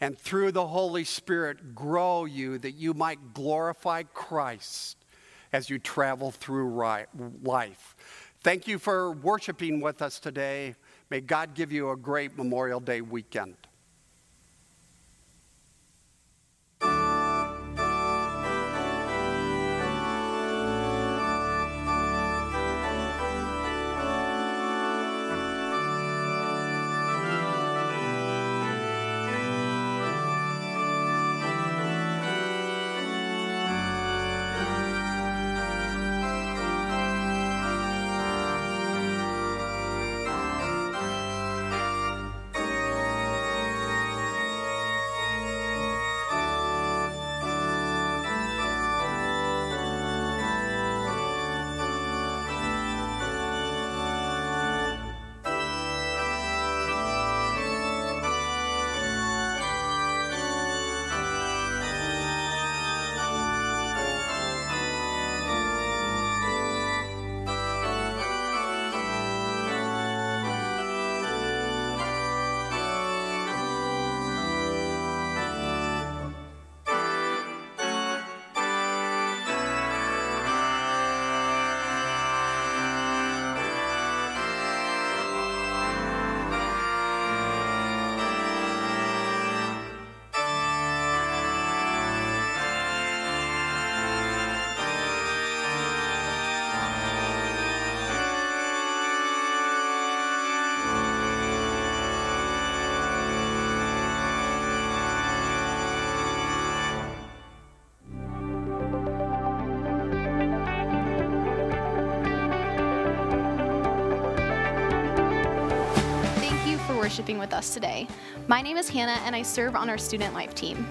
and through the Holy Spirit, grow you that you might glorify Christ as you travel through life. Thank you for worshiping with us today. May God give you a great Memorial Day weekend. Worshiping with us today. My name is Hannah, and I serve on our student life team.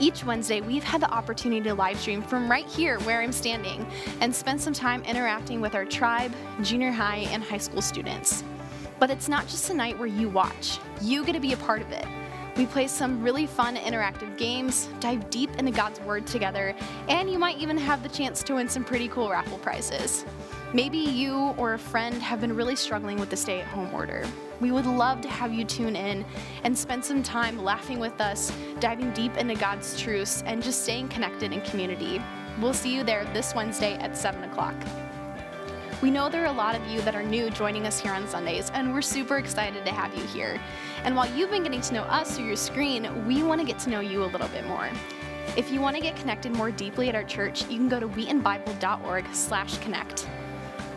Each Wednesday, we've had the opportunity to live stream from right here where I'm standing and spend some time interacting with our tribe, junior high, and high school students. But it's not just a night where you watch, you get to be a part of it. We play some really fun interactive games, dive deep into God's Word together, and you might even have the chance to win some pretty cool raffle prizes. Maybe you or a friend have been really struggling with the stay at home order. We would love to have you tune in and spend some time laughing with us, diving deep into God's truths, and just staying connected in community. We'll see you there this Wednesday at 7 o'clock. We know there are a lot of you that are new joining us here on Sundays, and we're super excited to have you here. And while you've been getting to know us through your screen, we want to get to know you a little bit more. If you want to get connected more deeply at our church, you can go to wheatonbible.org/connect.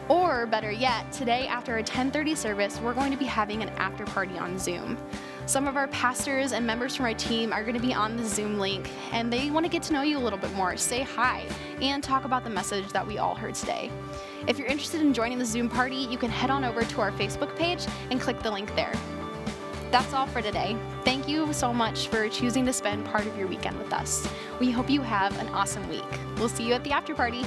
Or better yet, today after our 10:30 service, we're going to be having an after party on Zoom. Some of our pastors and members from our team are going to be on the Zoom link, and they want to get to know you a little bit more, say hi, and talk about the message that we all heard today. If you're interested in joining the Zoom party, you can head on over to our Facebook page and click the link there. That's all for today. Thank you so much for choosing to spend part of your weekend with us. We hope you have an awesome week. We'll see you at the after party.